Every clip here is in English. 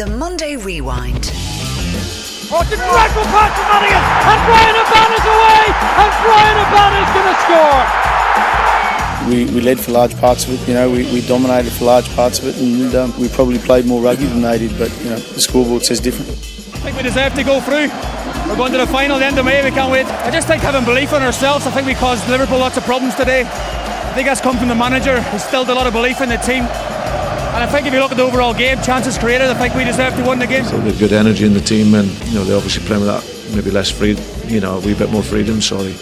The Monday Rewind. Oh, it's a dreadful pass from Madigan, and Bryan Habana's away, and Bryan Habana's going to score. We, we led for large parts of it, you know, we, we dominated for large parts of it, and um, we probably played more rugby than they did, but you know, the scoreboard says different. I think we deserve to go through. We're going to the final, the end of May, we can't wait. I just think having belief in ourselves, I think we caused Liverpool lots of problems today. I think that's come from the manager, who instilled a lot of belief in the team. And I think if you look at the overall game, chances created, I think we deserve to win the game. So good energy in the team, and you know they obviously playing with that maybe less free, you know, a wee bit more freedom. Sorry,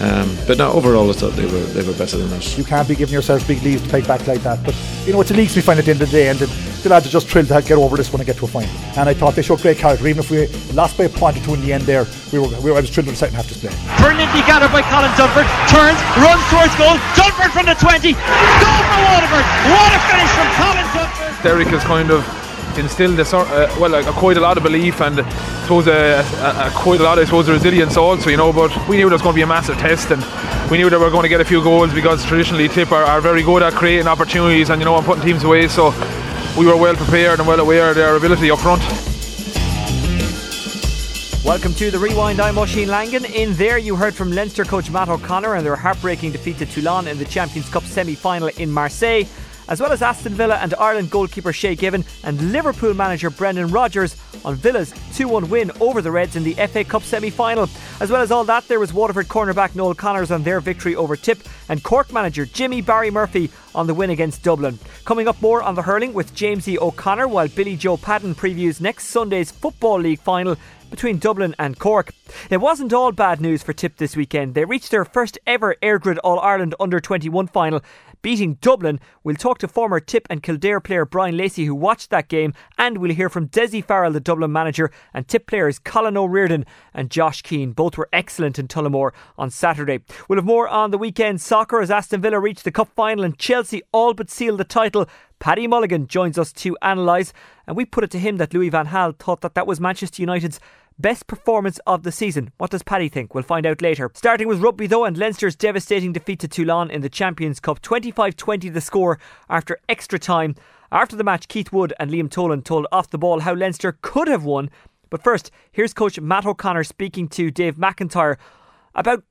um, but no, overall I thought they were they were better than us. You can't be giving yourself big leaves to take back like that. But you know, it's the leagues we find at the end of the day, and the, the lads are just thrilled to get over this one and get to a final. And I thought they showed great character, even if we lost by a point or two in the end. There, we were, we were I was thrilled with the second half display. Brilliantly gathered by Colin Dunford, turns, runs towards goal. Dunford from the 20, goal for Waterford. What a finish from Colin Dunford. Derek has kind of instilled a sort, uh, well, like, quite a lot of belief and I suppose a, a, a quite a lot, I suppose, resilience also, you know. But we knew it was going to be a massive test, and we knew that we were going to get a few goals because traditionally Tip are, are very good at creating opportunities and you know and putting teams away. So we were well prepared and well aware of their ability up front. Welcome to the Rewind. I'm Oisin Langan. In there, you heard from Leinster coach Matt O'Connor and their heartbreaking defeat to Toulon in the Champions Cup semi final in Marseille as well as Aston Villa and Ireland goalkeeper Shay Given and Liverpool manager Brendan Rodgers on Villa's 2 1 win over the Reds in the FA Cup semi final. As well as all that, there was Waterford cornerback Noel Connors on their victory over Tip and Cork manager Jimmy Barry Murphy on the win against Dublin. Coming up more on the hurling with James E. O'Connor while Billy Joe Padden previews next Sunday's Football League final between Dublin and Cork. It wasn't all bad news for Tip this weekend. They reached their first ever EirGrid All Ireland Under 21 final beating Dublin. We'll talk to former Tip and Kildare player Brian Lacey, who watched that game, and we'll hear from Dessie Farrell, the Dublin manager, and Tip players Colin O'Riordan and Josh Keane. Both were excellent in Tullamore on Saturday. We'll have more on the weekend soccer as Aston Villa reached the cup final and Chelsea all but sealed the title. Paddy Mulligan joins us to analyse, and we put it to him that Louis Van Gaal thought that that was Manchester United's Best performance of the season. What does Paddy think? We'll find out later. Starting with rugby though, and Leinster's devastating defeat to Toulon in the Champions Cup. 25 20 the score after extra time. After the match, Keith Wood and Liam Toland told off the ball how Leinster could have won. But first, here's coach Matt O'Connor speaking to Dave McIntyre about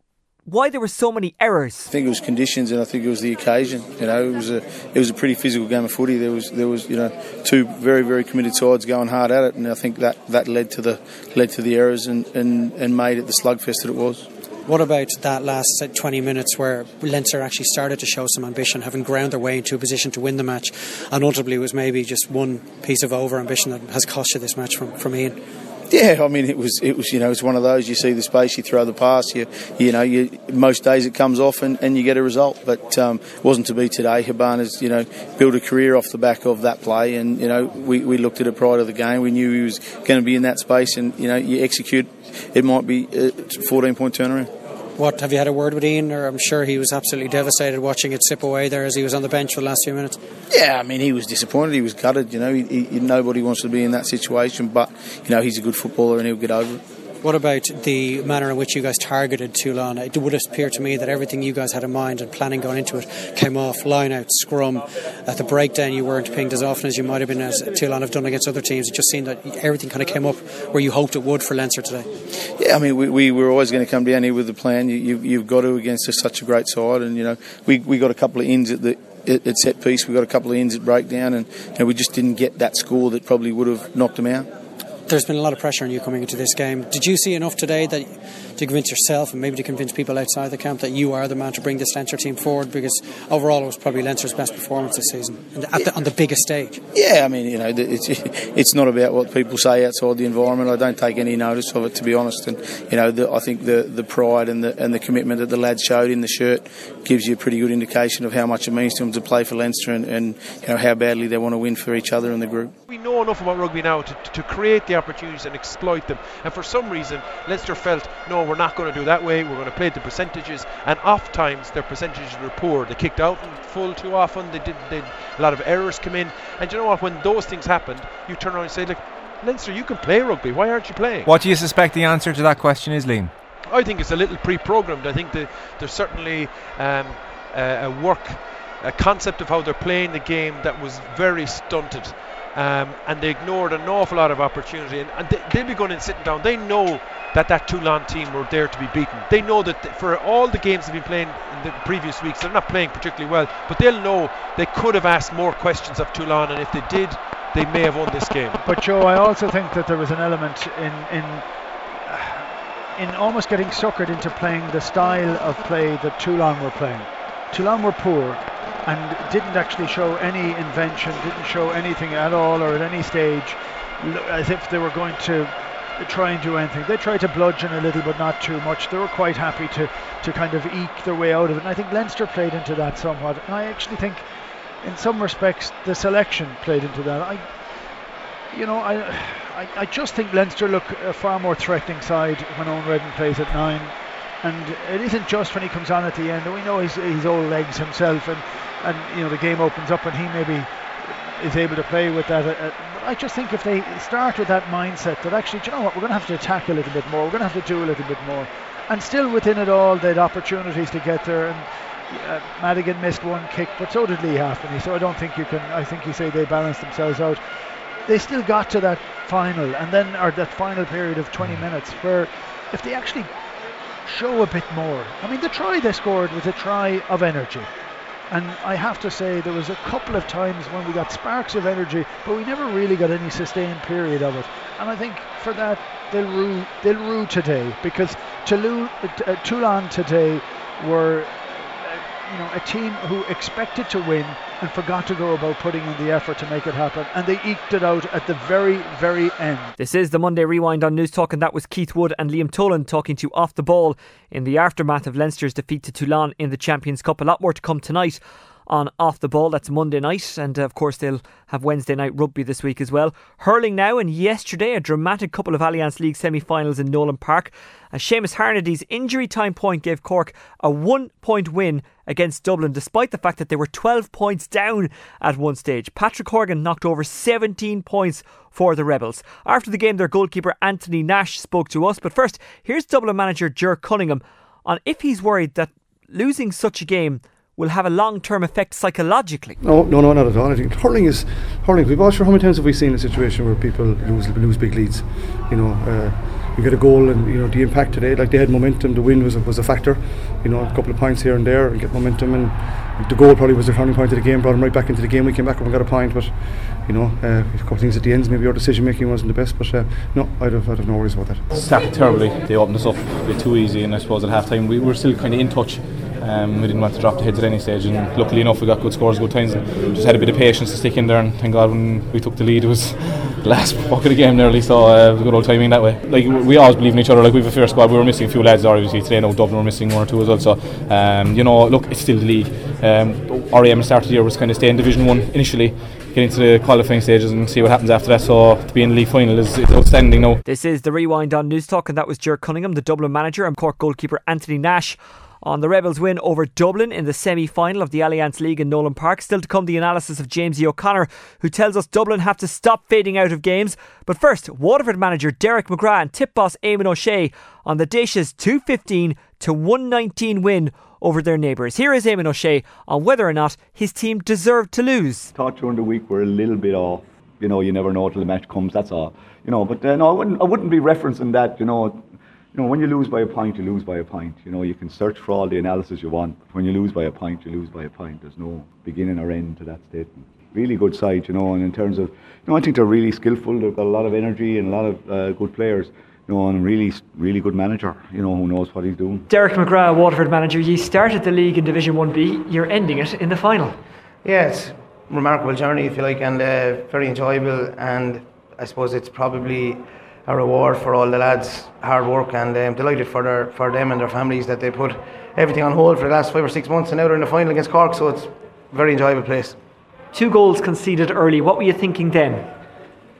why there were so many errors. I think it was conditions, and I think it was the occasion. You know, it was a it was a pretty physical game of footy. There was there was you know two very very committed sides going hard at it, and I think that, that led to the led to the errors and, and, and made it the slugfest that it was. What about that last 20 minutes where Leinster actually started to show some ambition, having ground their way into a position to win the match, and ultimately it was maybe just one piece of over ambition that has cost you this match from, from Ian? Yeah, I mean it was it was you know it's one of those you see the space you throw the pass you you know you most days it comes off and, and you get a result but um, wasn't to be today. Habana's you know built a career off the back of that play and you know we, we looked at it prior to the game we knew he was going to be in that space and you know you execute it might be a 14 point turnaround. What have you had a word with Ian? Or I'm sure he was absolutely devastated watching it sip away there as he was on the bench for the last few minutes. Yeah, I mean he was disappointed. He was gutted. You know, he, he, nobody wants to be in that situation, but you know he's a good footballer and he'll get over it. What about the manner in which you guys targeted Toulon? It would appear to me that everything you guys had in mind and planning going into it came off line out, scrum. At the breakdown, you weren't pinged as often as you might have been as Toulon have done against other teams. It just seemed that everything kind of came up where you hoped it would for Leinster today. Yeah, I mean, we, we were always going to come down here with a plan. You, you, have got to against such a great side, and you know, we, we got a couple of ins at the at set piece. We got a couple of ins at breakdown, and you know, we just didn't get that score that probably would have knocked them out there's been a lot of pressure on you coming into this game. Did you see enough today that to convince yourself and maybe to convince people outside the camp that you are the man to bring this Leinster team forward? Because overall, it was probably Leinster's best performance this season the, on the biggest stage. Yeah, I mean, you know, it's it's not about what people say outside the environment. I don't take any notice of it, to be honest. And you know, the, I think the the pride and the and the commitment that the lads showed in the shirt gives you a pretty good indication of how much it means to them to play for Leinster and, and you know how badly they want to win for each other in the group. We know enough about rugby now to, to create the opportunities and exploit them. And for some reason, Leinster felt, no, we're not going to do that way. We're going to play the percentages. And oft times their percentages were poor. They kicked out in full too often. They did, did a lot of errors come in. And you know what? When those things happened, you turn around and say, look, Leinster, you can play rugby. Why aren't you playing? What do you suspect the answer to that question is, Liam? I think it's a little pre-programmed. I think there's certainly um, a work a concept of how they're playing the game that was very stunted. Um, and they ignored an awful lot of opportunity. And, and they, will be going and sitting down. They know that that Toulon team were there to be beaten. They know that th- for all the games they've been playing in the previous weeks, they're not playing particularly well, but they'll know they could have asked more questions of Toulon, and if they did, they may have won this game. But Joe, I also think that there was an element in in in almost getting suckered into playing the style of play that Toulon were playing. Toulon were poor and didn't actually show any invention, didn't show anything at all or at any stage as if they were going to try and do anything. They tried to bludgeon a little, but not too much. They were quite happy to, to kind of eke their way out of it. And I think Leinster played into that somewhat. And I actually think, in some respects, the selection played into that. I, you know, I, I, I just think Leinster look a far more threatening side when Eoin Reddan plays at nine. And it isn't just when he comes on at the end. We know he's, he's old legs himself, and, and you know the game opens up, and he maybe is able to play with that. Uh, but I just think if they start with that mindset that actually, you know what, we're going to have to attack a little bit more, we're going to have to do a little bit more, and still within it all, they had opportunities to get there. And uh, Madigan missed one kick, but so did Leigh Halfpenny. So I don't think you can. I think you say they balanced themselves out. They still got to that final, and then or that final period of 20 minutes where if they actually show a bit more. I mean, the try they scored was a try of energy. And I have to say, there was a couple of times when we got sparks of energy, but we never really got any sustained period of it. And I think for that, they'll rue, they'll rue today because Toulon, uh, Toulon today were you know, a team who expected to win and forgot to go about putting in the effort to make it happen, and they eked it out at the very, very end. This is the Monday Rewind on News Talk, and that was Keith Wood and Liam Toland talking to off the ball in the aftermath of Leinster's defeat to Toulon in the Champions Cup. A lot more to come tonight on Off the Ball. That's Monday night, and uh, of course, they'll have Wednesday night rugby this week as well. Hurling now, and yesterday, a dramatic couple of Allianz League semi finals in Nowlan Park. As Seamus Harnedy's injury time point gave Cork a one point win against Dublin, despite the fact that they were 12 points down at one stage. Patrick Horgan knocked over 17 points for the Rebels. After the game, their goalkeeper Anthony Nash spoke to us. But first, here's Dublin manager Ger Cunningham on if he's worried that losing such a game will have a long term effect psychologically. No, no, no, not at all. I think hurling is hurling. We've watched for how many times have we seen a situation where people lose lose big leads? You know, uh, you get a goal and you know the impact today. Like they had momentum. The win was a, was a factor. You know, a couple of points here and there and get momentum. And the goal probably was the turning point of the game. Brought them right back into the game. We came back up and got a point, but you know, uh, a couple of things at the ends. Maybe our decision making wasn't the best, but uh, no, I'd have, I'd have no worries about that. Started terribly. They opened us up a bit too easy, and I suppose at half time we were still kind of in touch um, we didn't want to drop the heads at any stage, and luckily enough, we got good scores, good times, and just had a bit of patience to stick in there. And thank God when we took the lead, it was the last buck of the game nearly. So uh, it was good old timing that way. Like we always believe in each other. Like we have a fair squad. We were missing a few lads obviously today. No Dublin were missing one or two as well. So um, you know, look, it's still the league. Um, aim started the year was kind of stay in Division One initially get into the qualifying stages and see what happens after that. So to be in the league final is, is outstanding now. This is the rewind on News Talk, and that was Ger Cunningham, the Dublin manager, and Cork goalkeeper Anthony Nash on the Rebels' win over Dublin in the semi final of the Allianz League in Nowlan Park. Still to come, the analysis of James E. O'Connor, who tells us Dublin have to stop fading out of games. But first, Waterford manager Derek McGrath and tip boss Eamon O'Shea on the Déise 215 to 119 win over their neighbours. Here is Eamon O'Shea on whether or not his team deserved to lose. Thought during the week we're a little bit off. You know, you never know till the match comes. That's all. You know, but uh, no, I wouldn't. I wouldn't be referencing that. You know, you know, when you lose by a point, you lose by a point. You know, you can search for all the analysis you want, but when you lose by a point, you lose by a point. There's no beginning or end to that statement. Really good side, you know, and in terms of, you know, I think they're really skillful. They've got a lot of energy and a lot of uh, good players. You know, and a really, really good manager. You know, who knows what he's doing. Derek McGrath, Waterford manager. You started the league in Division One B. You're ending it in the final. Yeah, it's a remarkable journey, if you like, and uh, very enjoyable. And I suppose it's probably a reward for all the lads' hard work, and I'm um, delighted for their for them and their families that they put everything on hold for the last five or six months, and now they're in the final against Cork, so it's a very enjoyable place. Two goals conceded early. What were you thinking then?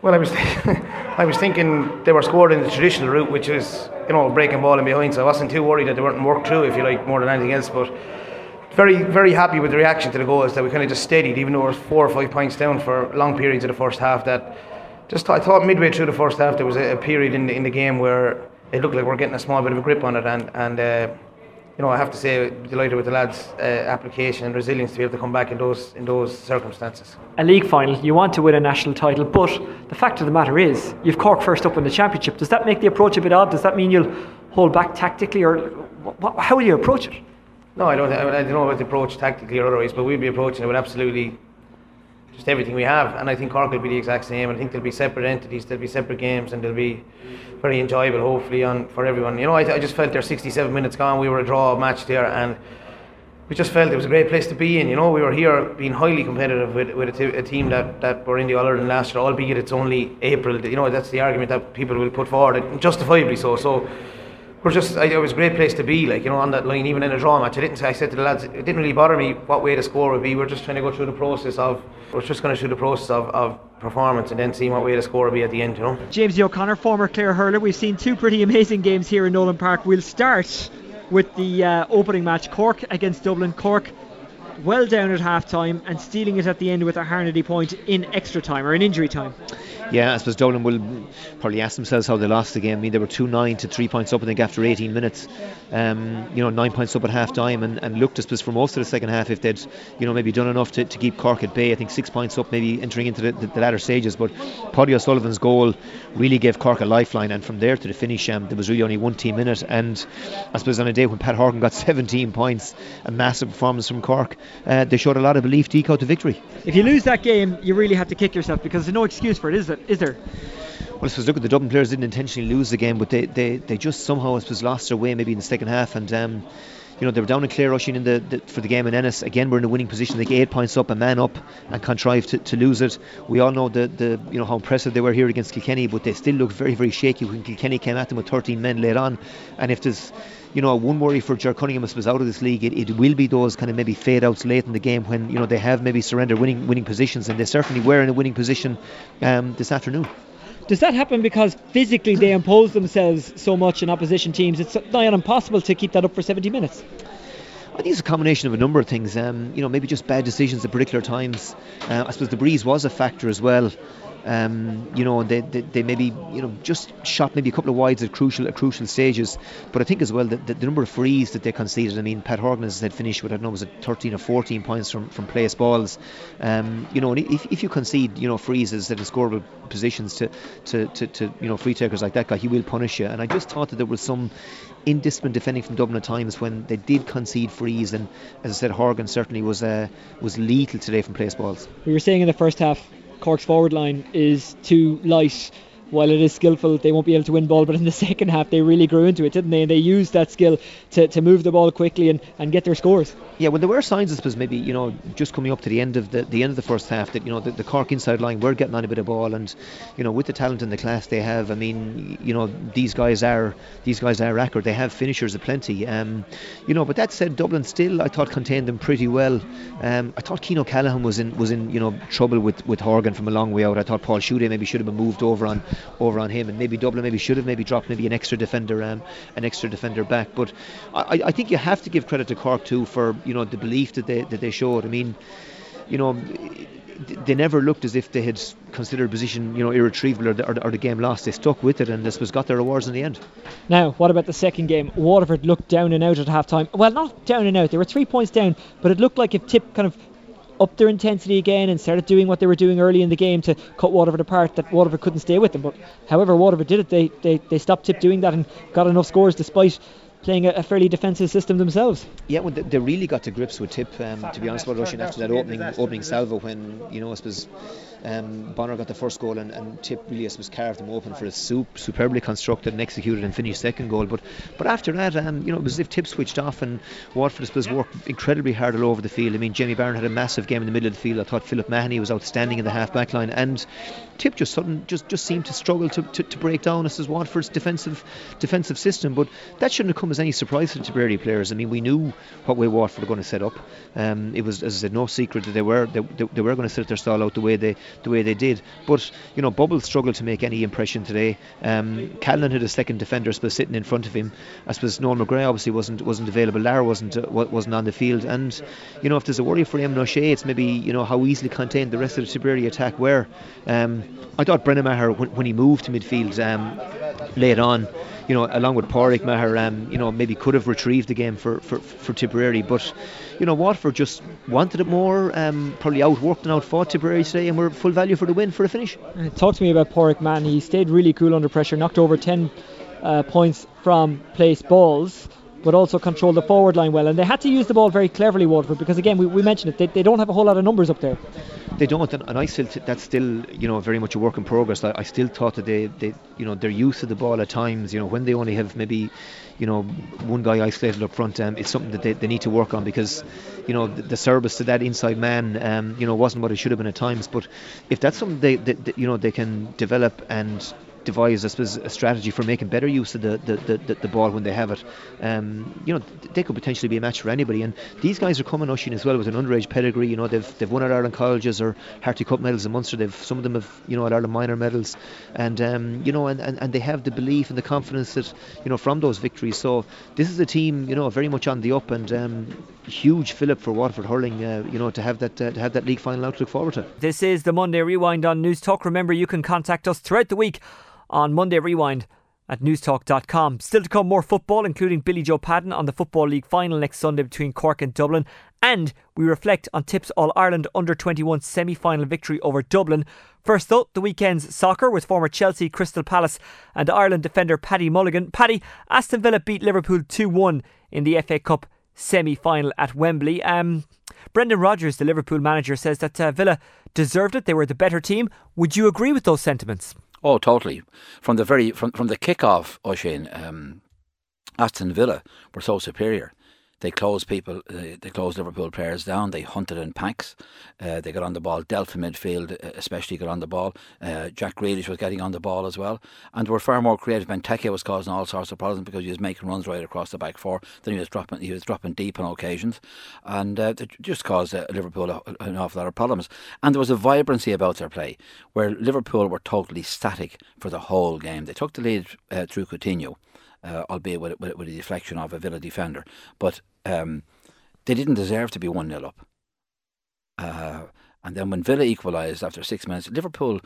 Well, I was I was thinking they were scored in the traditional route, which is you know breaking ball and behind, so I wasn't too worried that they weren't worked through, if you like, more than anything else, but. Very, very happy with the reaction to the goals that we kind of just steadied, even though we were four or five points down for long periods of the first half. That just I thought midway through the first half there was a, a period in the, in the game where it looked like we are getting a small bit of a grip on it, and and uh, you know, I have to say, delighted with the lads' uh, application and resilience to be able to come back in those in those circumstances. A league final, you want to win a national title, but the fact of the matter is, you've Cork first up in the championship. Does that make the approach a bit odd? Does that mean you'll hold back tactically, or wh- how will you approach it? No, I don't. I don't know about the approach tactically or otherwise, but we'll be approaching it with absolutely just everything we have. And I think Cork will be the exact same. I think there'll be separate entities, there'll be separate games, and they'll be very enjoyable, hopefully, on for everyone. You know, I, I just felt there 67 minutes gone. We were a draw match there, and we just felt it was a great place to be in. You know, we were here being highly competitive with, with a, t- a team that, that were in the All Ireland last year, albeit it's only April. You know, that's the argument that people will put forward, justifiably so. So just, I, it was a great place to be, like, you know, on that line, even in a draw match. I didn't say, I said to the lads, it didn't really bother me what way the score would be. We're just trying to go through the process of, we're just going to through the process of, of performance and then seeing what way the score will be at the end, you know. James O'Connor, former Clare hurler. We've seen two pretty amazing games here in Nowlan Park. We'll start with the uh, opening match Cork against Dublin. Cork well down at half time and stealing it at the end with a Harnedy point in extra time or in injury time. Yeah, I suppose Dublin will probably ask themselves how they lost the game. I mean, they were 2 9 to 3 points up, I think, after 18 minutes. Um, you know, 9 points up at half time and, and looked, I suppose, for most of the second half if they'd, you know, maybe done enough to, to keep Cork at bay. I think 6 points up, maybe entering into the, the, the latter stages. But Paddy O'Sullivan's goal really gave Cork a lifeline, and from there to the finish, um, there was really only one team in it. And I suppose on a day when Pat Horgan got 17 points, a massive performance from Cork, uh, they showed a lot of belief to eke out to victory. If you lose that game, you really have to kick yourself because there's no excuse for it, is, it, is there? Well, I suppose look at the Dublin players didn't intentionally lose the game, but they, they, they just somehow I suppose lost their way maybe in the second half, and um, you know they were down in Clare rushing in the, the, for the game in Ennis. Again, we're in a winning position. They eight points up, a man up, and contrived to, to lose it. We all know the, the you know how impressive they were here against Kilkenny, but they still looked very very shaky when Kilkenny came at them with 13 men late on. And if there's you know, one worry for Ger Cunningham is was out of this league. It, it will be those kind of maybe fade outs late in the game when you know they have maybe surrendered winning winning positions, and they certainly were in a winning position um, this afternoon. Does that happen because physically they impose themselves so much in opposition teams? It's nigh on impossible to keep that up for 70 minutes. I think it's a combination of a number of things. Um, you know, maybe just bad decisions at particular times. Uh, I suppose the breeze was a factor as well. Um, you know, they, they, they, maybe you know just shot maybe a couple of wides at crucial at crucial stages. But I think as well that the, the, number of frees that they conceded. I mean, Pat Horgan has finished with I don't know was it 13 or 14 points from from place balls. Um, you know, if, if you concede you know freezes at scoreable positions to, to, to, to you know free takers like that guy, he will punish you. And I just thought that there was some indiscipline defending from Dublin at times when they did concede frees. And as I said, Horgan certainly was uh, was lethal today from place balls. We were saying in the first half Cork's forward line is too light. While it is skillful, they won't be able to win ball. But in the second half, they really grew into it, didn't they? And they used that skill to, to move the ball quickly and, and get their scores. Yeah, well, there were signs, I suppose, maybe you know, just coming up to the end of the, the end of the first half, that you know the, the Cork inside line were getting on a bit of ball, and you know, with the talent and the class they have, I mean, you know, these guys are these guys are accurate. They have finishers aplenty. Um, you know, but that said, Dublin still, I thought, contained them pretty well. Um, I thought Cian O'Callaghan was in was in you know trouble with with Horgan from a long way out. I thought Paul Schutte maybe should have been moved over on over on him, and maybe Dublin maybe should have maybe dropped maybe an extra defender um, an extra defender back. But I, I think you have to give credit to Cork too for you know the belief that they that they showed. I mean, you know, they never looked as if they had considered position, you know, irretrievable or the, or, the, or the, game lost. They stuck with it, and this was got their rewards in the end. Now, what about the second game? Waterford looked down and out at half time. Well, not down and out. They were three points down, but it looked like if Tip kind of upped their intensity again and started doing what they were doing early in the game to cut Waterford apart, that Waterford couldn't stay with them. But however Waterford did it, they they, they stopped Tip doing that and got enough scores despite playing a, a, fairly defensive system themselves. Yeah, well, they, really got to grips with Tip. Um, to be honest, with Russian after that opening opening salvo when you know I suppose um, Bonner got the first goal and, and Tip really I suppose carved them open for a soup, superbly constructed and executed and finished second goal. But but after that, um, you know, it was as if Tip switched off and Waterford I suppose worked incredibly hard all over the field. I mean, Jamie Barron had a massive game in the middle of the field. I thought Philip Mahony was outstanding in the half back line and Tip just sudden just just seemed to struggle to, to, to break down as Waterford's defensive defensive system. But that shouldn't have come as any surprise to the Tipperary players. I mean, we knew what way Waterford were going to set up. Um, it was, as I said, no secret that they were they, they, were going to set their stall out the way they the way they did. But you know, Bubble struggled to make any impression today. Um, Callan had a second defender, I suppose, sitting in front of him. I suppose Noel McGrath obviously wasn't wasn't available. Lara wasn't uh, wasn't on the field. And you know, if there's a worry for Eamon O'Shea, it's maybe you know how easily contained the rest of the Tipperary attack were. Um, I thought Brendan Maher when, when, he moved to midfield. Um, late on, you know, along with Pádraig Maher, um, you know, maybe could have retrieved the game for, for, for Tipperary. But, you know, Waterford just wanted it more, um, probably outworked and outfought Tipperary today, and were full value for the win for a finish. Uh, talk to me about Pádraig man. He stayed really cool under pressure, knocked over 10 uh, points from place balls but also control the forward line well. And they had to use the ball very cleverly, Waterford, because again, we, we mentioned it, they, they don't have a whole lot of numbers up there. They don't, and I still t- that's still you know very much a work in progress. I, I still thought that they, they you know their use of the ball at times, you know, when they only have maybe you know one guy isolated up front, um, it's something that they, they need to work on because you know the, the service to that inside man, um, you know, wasn't what it should have been at times. But if that's something they, they, they you know they can develop and devise, I suppose, a strategy for making better use of the, the, the, the ball when they have it. Um, you know, they could potentially be a match for anybody. And these guys are coming Oisín as well with an underage pedigree. You know, they've they've won at Ireland colleges or Harty Cup medals in Munster. They've some of them have you know at Ireland minor medals, and um, you know, and, and, and they have the belief and the confidence that you know from those victories. So this is a team you know very much on the up and um, huge fillip for Waterford hurling. Uh, you know to have that uh, to have that league final out to look forward to. This is the Monday Rewind on News Talk. Remember, you can contact us throughout the week on Monday Rewind at newstalk.com. Still to come more football, including Billy Joe Padden on the Football League final next Sunday between Cork and Dublin. And we reflect on Tips All Ireland under 21 semi final victory over Dublin. First, though, the weekend's soccer with former Chelsea, Crystal Palace, and Ireland defender Paddy Mulligan. Paddy, Aston Villa beat Liverpool 2 1 in the FA Cup semi final at Wembley. Um, Brendan Rodgers, the Liverpool manager, says that uh, Villa deserved it. They were the better team. Would you agree with those sentiments? Oh, totally. From the very from from the kick-off, Oisín, um, Aston Villa were so superior. They closed people. Uh, they closed Liverpool players down. They hunted in packs. Uh, they got on the ball. Delta midfield, uh, especially, got on the ball. Uh, Jack Grealish was getting on the ball as well, and were far more creative. Benteke was causing all sorts of problems because he was making runs right across the back four. Then he was dropping. He was dropping deep on occasions, and uh, it just caused uh, Liverpool an awful lot of problems. And there was a vibrancy about their play where Liverpool were totally static for the whole game. They took the lead through Coutinho uh, albeit with, with, with, a deflection of a Villa defender. But um, they didn't deserve to be 1 0 up. Uh, and then when Villa equalised after six minutes, Liverpool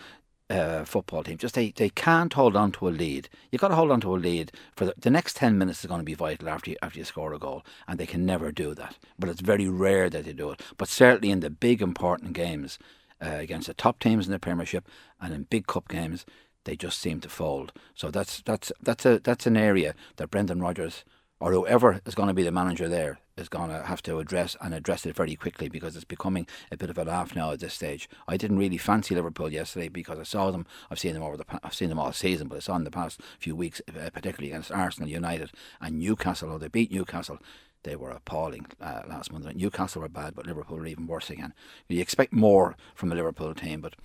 uh, football team just they, they can't hold on to a lead. You've got to hold on to a lead for the, the next 10 minutes is going to be vital after you, after you score a goal, and they can never do that. But it's very rare that they do it. But certainly in the big important games uh, against the top teams in the Premiership and in big cup games, they just seem to fold. So that's that's that's a that's an area that Brendan Rodgers or whoever is going to be the manager there is going to have to address and address it very quickly because it's becoming a bit of a laugh now at this stage. I didn't really fancy Liverpool yesterday because I saw them. I've seen them over the I've seen them all season, but I saw in the past few weeks, uh, particularly against Arsenal, United, and Newcastle. They beat Newcastle. They were appalling uh, last month. Newcastle were bad, but Liverpool were even worse again. You expect more from a Liverpool team, but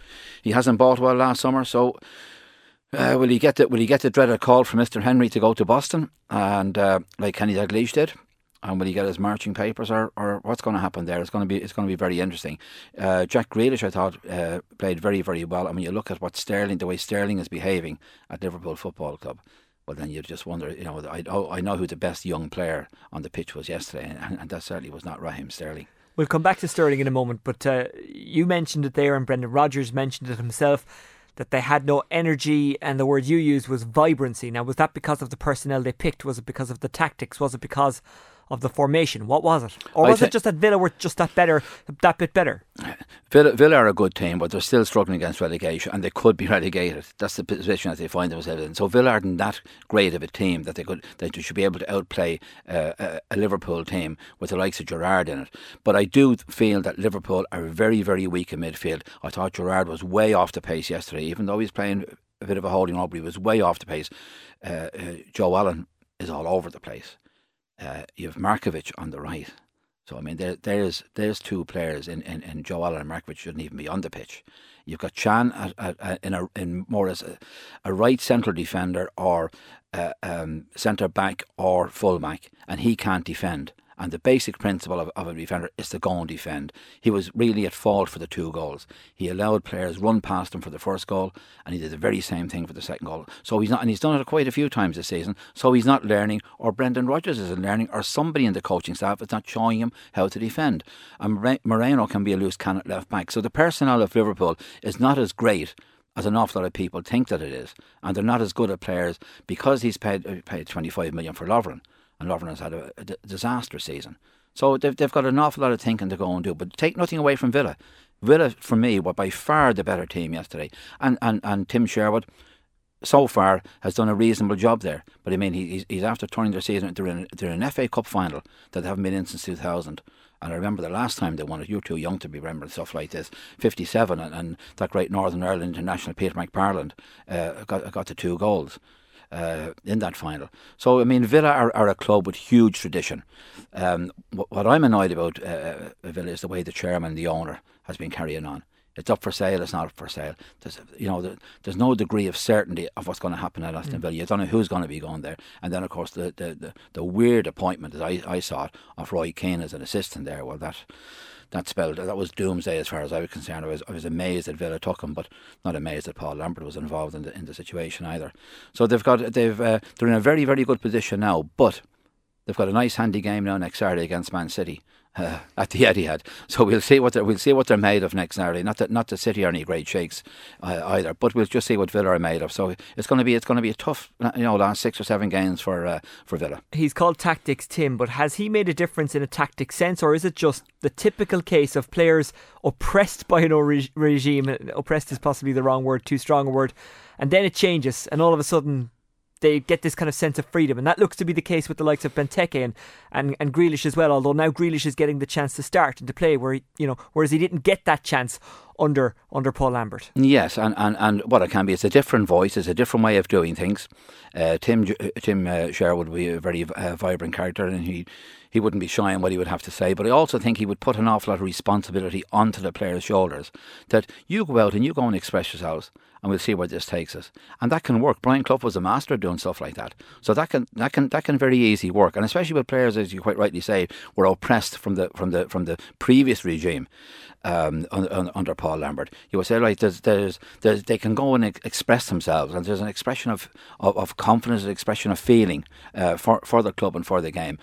he hasn't bought well last summer, so uh, will he get the Will he get the dreaded call from Mister Henry to go to Boston and uh, like Kenny Dalglish did? And will he get his marching papers, or, or what's going to happen there? It's going to be it's going to be very interesting. Uh, Jack Grealish, I thought, uh, played very very well. I mean, you look at what Sterling, the way Sterling is behaving at Liverpool Football Club. Well, then you just wonder, you know, I, oh, I know who the best young player on the pitch was yesterday, and, and that certainly was not Raheem Sterling. We'll come back to Sterling in a moment, but uh, you mentioned it there, and Brendan Rodgers mentioned it himself that they had no energy, and the word you used was vibrancy. Now, was that because of the personnel they picked? Was it because of the tactics? Was it because of the formation? What was it? Or was th- it just that Villa were just that better, that bit better? Villa, Villa are a good team, but they're still struggling against relegation, and they could be relegated. That's the position that they find themselves in. So Villa aren't that great of a team that they could that they should be able to outplay uh, a, a, Liverpool team with the likes of Gerrard in it. But I do feel that Liverpool are very, very weak in midfield. I thought Gerrard was way off the pace yesterday, even though he's playing a bit of a holding up. He was way off the pace. Uh, uh, Joe Allen is all over the place. Uh, you have Markovic on the right. So I mean, there, there's there's two players in, in, in Joe Allen and Markovic shouldn't even be on the pitch. You've got Can at, at, at, in a in more as a, a right central defender or uh, um, centre back or full back, and he can't defend. And the basic principle of, of a defender is to go and defend. He was really at fault for the two goals. He allowed players run past him for the first goal, and he did the very same thing for the second goal. So he's not, and he's done it quite a few times this season. So he's not learning, or Brendan Rodgers isn't learning, or somebody in the coaching staff is not showing him how to defend. And Moreno can be a loose cannon left back. So the personnel of Liverpool is not as great as an awful lot of people think that it is, and they're not as good at players because he's paid uh, paid 25 million for Lovren, and Lovren has had a, a disaster season. So they've, they've got an awful lot of thinking to go and do. But take nothing away from Villa. Villa, for me, were by far the better team yesterday. And, and, and Tim Sherwood, so far, has done a reasonable job there. But I mean, he, he's after turning their season. They're in, they're in an FA Cup final that they haven't been in since 2000. And I remember the last time they won it, you're too young to be remembering stuff like this. 57, and, and that great Northern Ireland international, Peter McParland, uh, got, got the two goals uh, in that final. So, I mean, Villa are, are a club with huge tradition. Um, what, what, I'm annoyed about uh, uh, Villa is the way the chairman, the owner, has been carrying on. It's up for sale. It's not up for sale. There's, you know, there's no degree of certainty of what's going to happen at Aston mm. Villa. You don't know who's going to be going there. And then, of course, the the, the, the weird appointment, as I, I saw it, of Roy Keane as an assistant there. Well, that that spelled that was doomsday as far as I was concerned. I was I was amazed that Villa took him, but not amazed that Paul Lambert was involved in the in the situation either. So they've got they've uh, they're in a very very good position now, but they've got a nice handy game now next Saturday against Man City uh, at the Etihad. So we'll see what they're, we'll see what they're made of next Saturday. Not that not the City are any great shakes uh, either, but we'll just see what Villa are made of. So it's going to be it's going to be a tough you know last six or seven games for uh, for Villa. He's called tactics, Tim, but has he made a difference in a tactic sense, or is it just the typical case of players oppressed by an re- regime? Oppressed is possibly the wrong word, too strong a word, and then it changes, and all of a sudden they get this kind of sense of freedom, and that looks to be the case with the likes of Benteke and, and, and Grealish as well. Although now Grealish is getting the chance to start and to play, where he, you know, whereas he didn't get that chance under under Paul Lambert. Yes, and, and, and what it can be, it's a different voice, it's a different way of doing things. Uh, Tim Tim uh, Sherwood would be a very uh, vibrant character, and he he wouldn't be shy in what he would have to say. But I also think he would put an awful lot of responsibility onto the players' shoulders. That you go out and you go and express yourselves, and we'll see where this takes us. And that can work. Brian Clough was a master at doing stuff like that. So that can that can that can very easy work. And especially with players, as you quite rightly say, were oppressed from the from the from the previous regime. Um, under Paul Lambert, you would say, right, there's, there's, there's, they can go and express themselves, and there's an expression of, of, of confidence, an expression of feeling uh, for, for the club and for the game.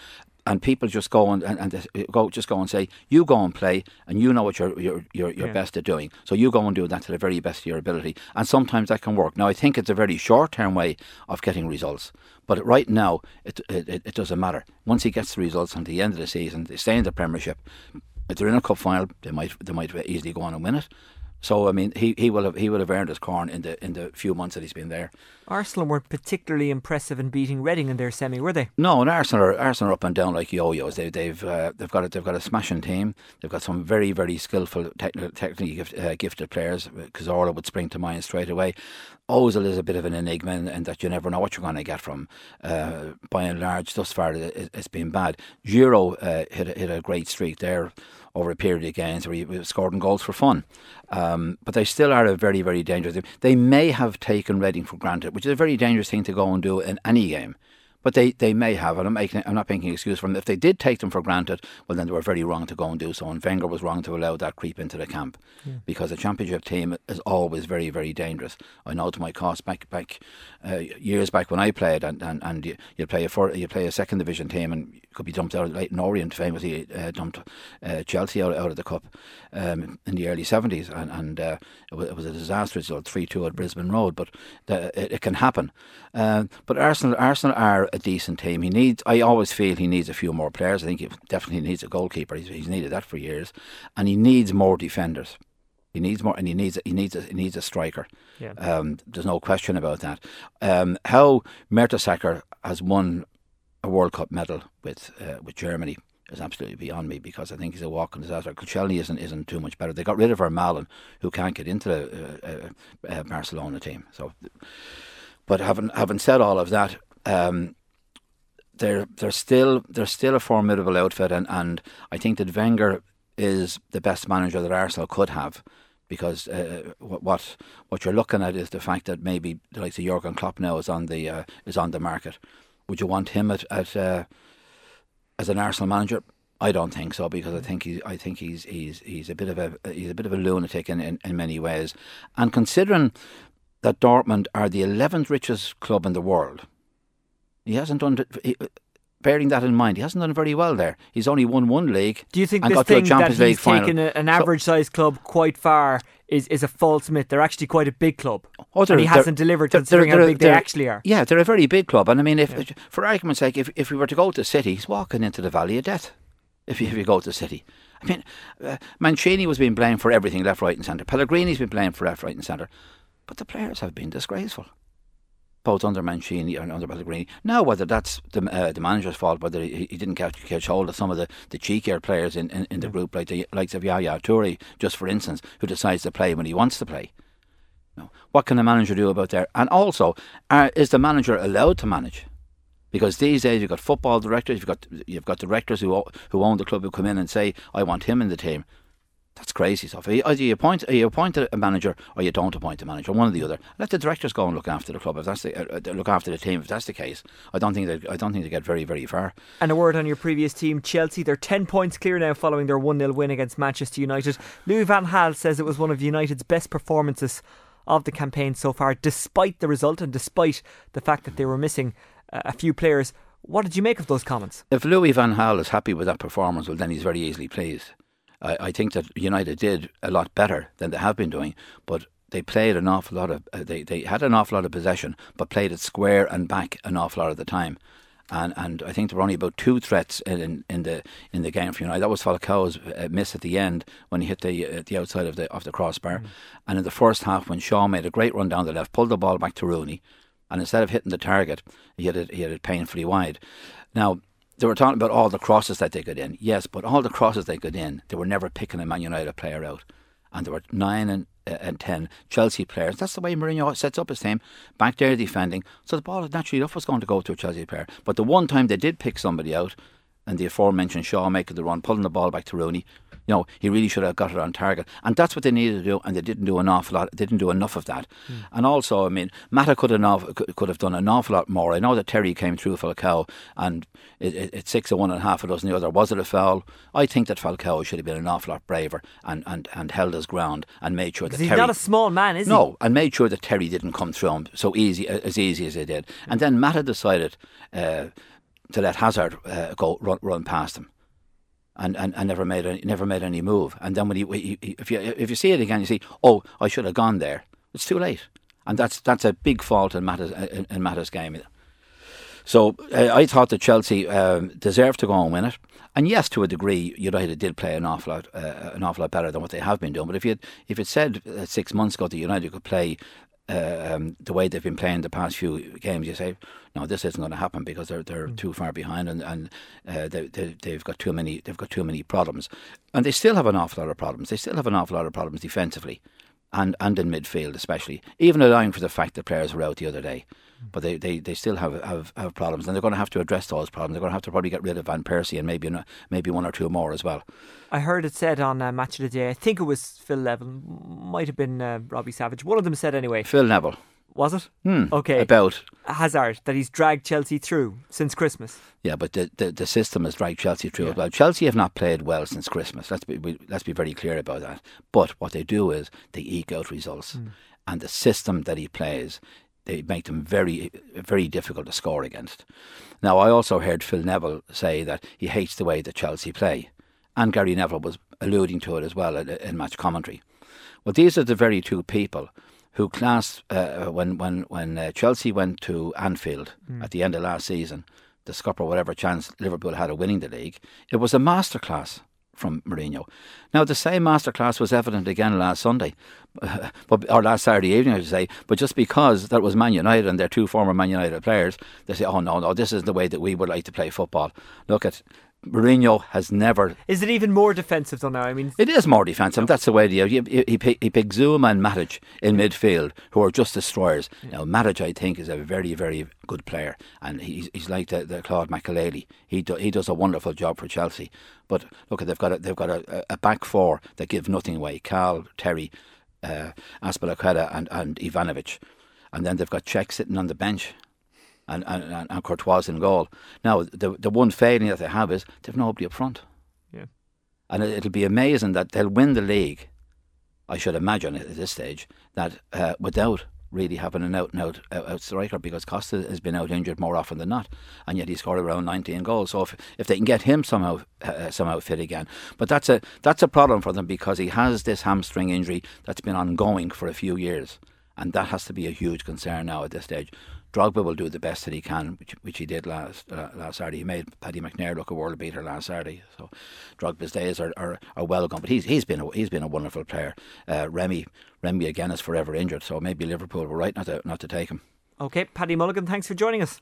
And people just go and, and, and, go just go and say you go and play and you know what you're you're you're, you're yeah. best at doing. So you go and do that to the very best of your ability. And sometimes that can work. Now I think it's a very short term way of getting results. But right now it, it it doesn't matter. Once he gets the results at the end of the season they stay in the Premiership if they're in a cup final they might they might easily go on and win it so I mean, he, he will have he will have earned his corn in the in the few months that he's been there. Arsenal weren't particularly impressive in beating Reading in their semi, were they? No, and Arsenal are Arsenal are up and down like yo-yos. They, they've uh, they've got a, they've got a smashing team. They've got some very very skillful, technical, technically gift, uh, gifted players. Cazorla would spring to mind straight away. Ozil is a bit of an enigma, and that you never know what you're going to get from. Uh, by and large, thus far it, has been bad. Giroud uh, hit hit a great streak there over a period of games where he scored goals for fun. Um, but they still are a very, very dangerous team. They may have taken Reading for granted, which is a very dangerous thing to go and do in any game. But they, they may have, and I'm, making, I'm not making an excuse for them. If they did take them for granted, well, then they were very wrong to go and do so. And Wenger was wrong to allow that creep into the camp yeah. because a championship team is always very, very dangerous. I know to my cost back back uh, years back when I played, and, and, and you, you play a for, you play a second division team, and you could be dumped out. Of like Orient famously uh, dumped uh, Chelsea out, out of the cup um, in the early seventies, and, and uh, it, was, it, was, a disastrous result, three two at Brisbane Road. But the, it, it, can happen. Uh, but Arsenal, Arsenal are a decent team. He needs. I always feel he needs a few more players. I think he definitely needs a goalkeeper. He's, he's needed that for years, and he needs more defenders. He needs more, and he needs he needs a, he needs a striker. Yeah. Um, there's no question about that. Um, how Mertesacker has won a World Cup medal with uh, with Germany is absolutely beyond me because I think he's a walking disaster. Koscielny isn't isn't too much better. They got rid of Vermaelen, who can't get into the uh, uh, uh, Barcelona team. So, but having having said all of that, um, they're they're still they're still a formidable outfit, and, and I think that Wenger is the best manager that Arsenal could have. Because uh, what what you're looking at is the fact that maybe like the Jurgen Klopp now is on the uh, is on the market. Would you want him at, at uh, as an Arsenal manager? I don't think so because I think he's I think he's he's he's a bit of a he's a bit of a lunatic in, in, in many ways. And considering that Dortmund are the eleventh richest club in the world, he hasn't done. He, bearing that in mind, he hasn't done very well there. He's only won one league. Do you think and this got to a thing that League he's taken a, an average-sized club quite far is, is a false myth? They're actually quite a big club, Oh, and he hasn't delivered they're- considering they're- how big they actually are. Yeah, they're a very big club, and I mean, if for argument's sake, if if we were to go to City, he's walking into the valley of death. If you, if you go to City, I mean, uh, Mancini was being blamed for everything, left, right, and centre. Pellegrini's been blamed for left, right, and centre, but the players have been disgraceful. Both under Mancini and under Pellegrini. Now, whether that's the uh, the manager's fault, whether he, he didn't catch, catch hold of some of the, the cheekier players in, in, in the group, like the likes of Yaya Toure, just for instance, who decides to play when he wants to play. No. What can the manager do about that? And also, uh, is the manager allowed to manage? Because these days you've got football directors, you've got you've got directors who who own the club who come in and say, "I want him in the team." That's crazy stuff. Either you appoint you appoint a manager or you don't appoint a manager, one or the other. Let the directors go and look after the club if that's the uh, uh, look after the team if that's the case. I don't think they I don't think they get very very far. And a word on your previous team, Chelsea. They're 10 points clear now following their 1 0 win against Manchester United. Louis Van Gaal says it was one of United's best performances of the campaign so far, despite the result and despite the fact that they were missing uh, a few players. What did you make of those comments? If Louis Van Gaal is happy with that performance, well, then he's very easily pleased. I, I think that United did a lot better than they have been doing, but they played an awful lot of. Uh, they they had an awful lot of possession, but played it square and back an awful lot of the time. And and I think there were only about two threats in, in, in the in the game for United. That was Falcao's uh, miss at the end when he hit the uh, the outside of the of the crossbar, and in the first half when Shaw made a great run down the left, pulled the ball back to Rooney, and instead of hitting the target, he hit it he hit it painfully wide. Now they were talking about all the crosses that they got in. Yes, but all the crosses they got in, they were never picking a Man United player out. And there were nine and, uh, and ten Chelsea players. That's the way Mourinho sets up his team. Back there defending. So the ball naturally enough was going to go to a Chelsea player. But the one time they did pick somebody out, and the aforementioned Shaw making the run, pulling the ball back to Rooney, you know, he really should have got it on target. And that's what they needed to do, and they didn't do an awful lot. They didn't do enough of that. And also, I mean, Mata could have could, have done an awful lot more. I know that Terry came through Falcao, and it, it, it's six of one and half a dozen the other. Was it a foul? I think that Falcao should have been an awful lot braver and, and, and held his ground and made sure that he's Terry not a small man, is he? no, and made sure that Terry didn't come through him so easy as easy as they did. And then Mata decided uh, to let Hazard uh, go run, run past him. And, and, and never made any, never made any move. And then when he, he, he- if you if you see it again, you see, oh, I should have gone there. It's too late, and that's that's a big fault in Mata's in, in game. So uh, I thought that Chelsea um, deserved to go and win it. And yes, to a degree, United did play an awful lot, uh, an awful lot better than what they have been doing. But if you if it said uh, six months ago that United could play um, the way they've been playing the past few games, you say, no, this isn't going to happen because they're they're too far behind and and uh, they, they they've got too many they've got too many problems, and they still have an awful lot of problems. They still have an awful lot of problems defensively, and and in midfield especially. Even allowing for the fact that players were out the other day, but they, they, they still have, have have problems, and they're going to have to address those problems. They're going to have to probably get rid of Van Persie and maybe maybe one or two more as well. I heard it said on uh, Match of the Day, I think it was Phil Levin, might have been uh, Robbie Savage. One of them said anyway. Phil Neville. Was it? Hmm, Okay. about Hazard, that he's dragged Chelsea through since Christmas. Yeah, but the, the, the system has dragged Chelsea through as well. Chelsea have not played well since Christmas. Let's be we, let's be very clear about that. But what they do is they eke out results, and the system that he plays, they make them very very difficult to score against. Now, I also heard Phil Neville say that he hates the way that Chelsea play, and Gary Neville was alluding to it as well in, in match commentary. Well, these are the very two people who classed uh, when when when uh, Chelsea went to Anfield Mm. at the end of last season, the scupper whatever chance Liverpool had of winning the league. It was a masterclass from Mourinho. Now the same masterclass was evident again last Sunday, or last Saturday evening, I should say. But just because that was Man United and they're two former Man United players, they say, "Oh no, no, this is the way that we would like to play football." Look at. Mourinho has never Is it even more defensive though now? I mean, it is more defensive. That's the way he he, he, he picked Zouma and Matic in midfield, who are just destroyers. Now Matic, I think, is a very very good player, and he's, he's like the, the Claude Makelele. He do, he does a wonderful job for Chelsea. But look, they've got a, they've got a, a back four that give nothing away. Cal, Terry, uh, Azpilicueta, and and Ivanovic, and then they've got Cech sitting on the bench. And, and, and- Courtois in goal. Now, the the one failing that they have is they've nobody up front. Yeah. And it- it'll be amazing that they'll win the league. I should imagine at this stage that uh, without really having an out and out, out, out striker because Costa has been out injured more often than not, and yet he scored around 19 goals. So if, if they can get him somehow uh, somehow fit again, but that's a that's a problem for them because he has this hamstring injury that's been ongoing for a few years, and that has to be a huge concern now at this stage. Drogba will do the best that he can, which, which he did last uh, last Saturday. He made Paddy McNair look a world beater last Saturday. So Drogba's days are, are, are well gone. But he's he's been a, he's been a wonderful player. Uh, Remy Remy again is forever injured, so maybe Liverpool were right not to not to take him. Okay, Paddy Mulligan, thanks for joining us.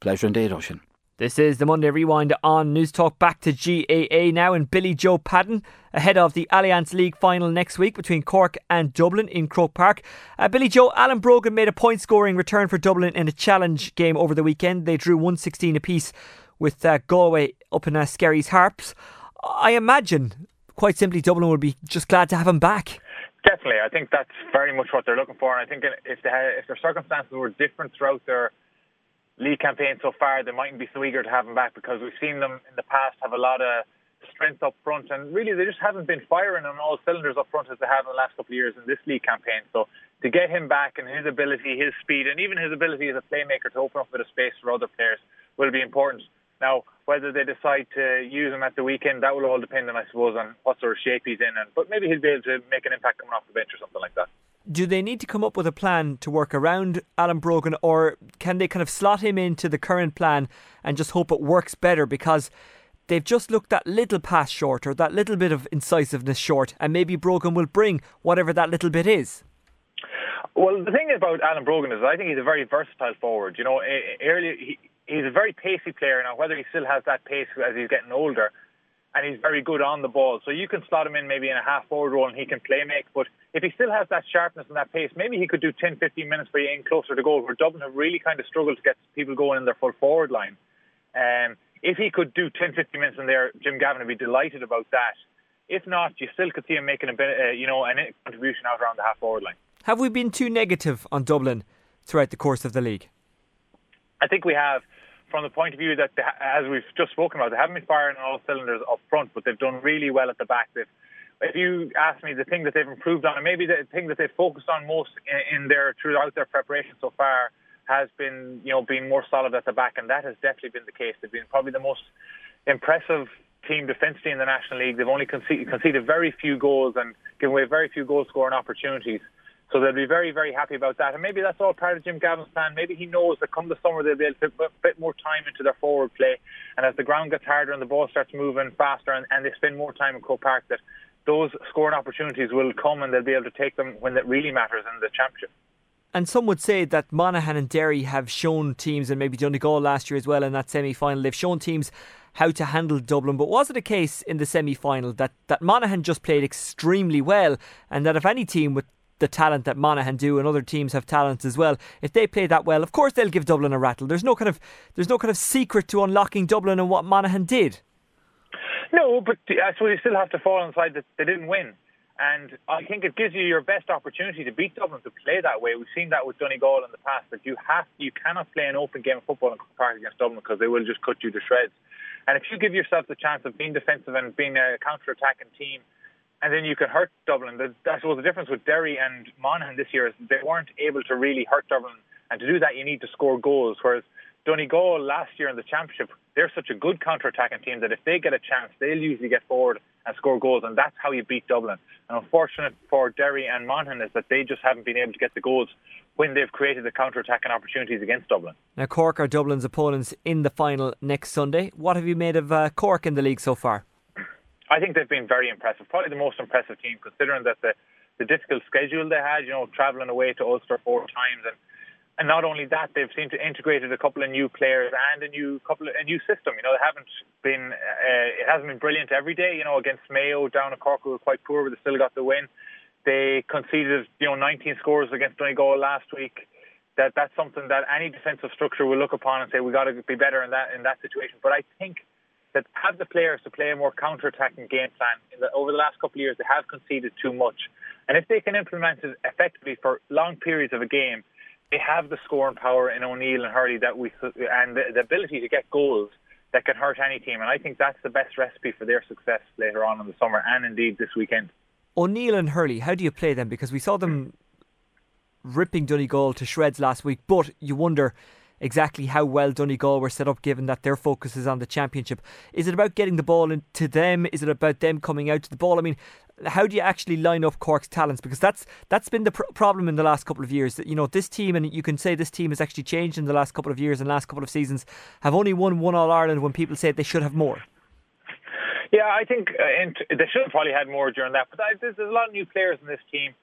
Pleasure indeed, Oisín. This is the Monday Rewind on News Talk. Back to GAA now, and Billy Joe Padden ahead of the Allianz League final next week between Cork and Dublin in Croke Park. Uh, Billy Joe, Alan Brogan made a point scoring return for Dublin in a challenge game over the weekend. They drew 116 apiece with uh, Galway up in uh, Skerries Harps. I imagine, quite simply, Dublin would be just glad to have him back. Definitely, I think that's very much what they're looking for, and I think if they had, if their circumstances were different throughout their league campaign so far, they mightn't be so eager to have him back because we've seen them in the past have a lot of strength up front, and really they just haven't been firing on all cylinders up front as they have in the last couple of years in this league campaign. So to get him back and his ability, his speed, and even his ability as a playmaker to open up a bit of space for other players will be important. Now, whether they decide to use him at the weekend, that will all depend on, I suppose, on what sort of shape he's in. And but maybe he'll be able to make an impact coming off the bench or something like that do they need to come up with a plan to work around Alan Brogan, or can they kind of slot him into the current plan and just hope it works better because they've just looked that little pass short or that little bit of incisiveness short, and maybe Brogan will bring whatever that little bit is? Well, the thing about Alan Brogan is I think he's a very versatile forward. You know, earlier he, he's a very pacey player now. Whether he still has that pace as he's getting older, and he's very good on the ball. So you can slot him in maybe in a half forward role and he can play make. But if he still has that sharpness and that pace, maybe he could do 10, 15 minutes for you in closer to goal, where Dublin have really kind of struggled to get people going in their full forward line. Um, if he could do 10, 15 minutes in there, Jim Gavin would be delighted about that. If not, you still could see him making a bit, uh, you know, a contribution out around the half forward line. Have we been too negative on Dublin throughout the course of the league? I think we have from the point of view that, they, as we've just spoken about, they haven't been firing on all cylinders up front, but they've done really well at the back. They've, if you ask me, the thing that they've improved on, and maybe the thing that they've focused on most in, in their throughout their preparation so far, has been you know being more solid at the back, and that has definitely been the case. They've been probably the most impressive team defensively in the National League. They've only conceded, conceded very few goals and given away very few goal scoring opportunities. So they'll be very, very happy about that. And maybe that's all part of Jim Gavin's plan. Maybe he knows that come the summer they'll be able to put a bit more time into their forward play. And as the ground gets harder and the ball starts moving faster and, and they spend more time in Croke Park, that those scoring opportunities will come and they'll be able to take them when it really matters in the championship. And some would say that Monaghan and Derry have shown teams, and maybe Donegal last year as well in that semi final, they've shown teams how to handle Dublin. But was it a case in the semi final that, that Monaghan just played extremely well, and that if any team with the talent that Monaghan do, and other teams have talent as well. If they play that well, of course they'll give Dublin a rattle. There's no kind of there's no kind of secret to unlocking Dublin and what Monaghan did. No, but I suppose you still have to fall inside that they didn't win. And I think it gives you your best opportunity to beat Dublin to play that way. We've seen that with Donegal in the past. That you have, you cannot play an open game of football in Park against Dublin because they will just cut you to shreds. And if you give yourself the chance of being defensive and being a counter-attacking team and then you can hurt Dublin. I suppose the difference with Derry and Monaghan this year is they weren't able to really hurt Dublin, and to do that you need to score goals. Whereas Donegal last year in the championship, they're such a good counter-attacking team that if they get a chance, they'll usually get forward and score goals, and that's how you beat Dublin. And unfortunate for Derry and Monaghan is that they just haven't been able to get the goals when they've created the counter-attacking opportunities against Dublin. Now Cork are Dublin's opponents in the final next Sunday. What have you made of uh, Cork in the league so far? I think they've been very impressive. Probably the most impressive team, considering that the the difficult schedule they had. You know, travelling away to Ulster four times, and and not only that, they've seemed to integrated a couple of new players and a new couple of, a new system. You know, they haven't been uh, it hasn't been brilliant every day. You know, against Mayo down at Cork, who were quite poor, but they still got the win. They conceded you know 19 scores against Donegal last week. That that's something that any defensive structure will look upon and say we got to be better in that in that situation. But I think that have the players to play a more counter-attacking game plan. The, over the last couple of years, they have conceded too much, and if they can implement it effectively for long periods of a game, they have the scoring power in O'Neill and Hurley that we and the, the ability to get goals that can hurt any team. And I think that's the best recipe for their success later on in the summer and indeed this weekend. O'Neill and Hurley, how do you play them? Because we saw them ripping Donegal to shreds last week, but you wonder exactly how well Donegal were set up given that their focus is on the championship. Is it about getting the ball into them? Is it about them coming out to the ball? I mean, how do you actually line up Cork's talents? Because that's that's been the pr- problem in the last couple of years. That you know this team, and you can say this team has actually changed in the last couple of years and last couple of seasons, have only won one All Ireland when people say they should have more. Yeah, I think uh, they should have probably had more during that. But there's a lot of new players in this team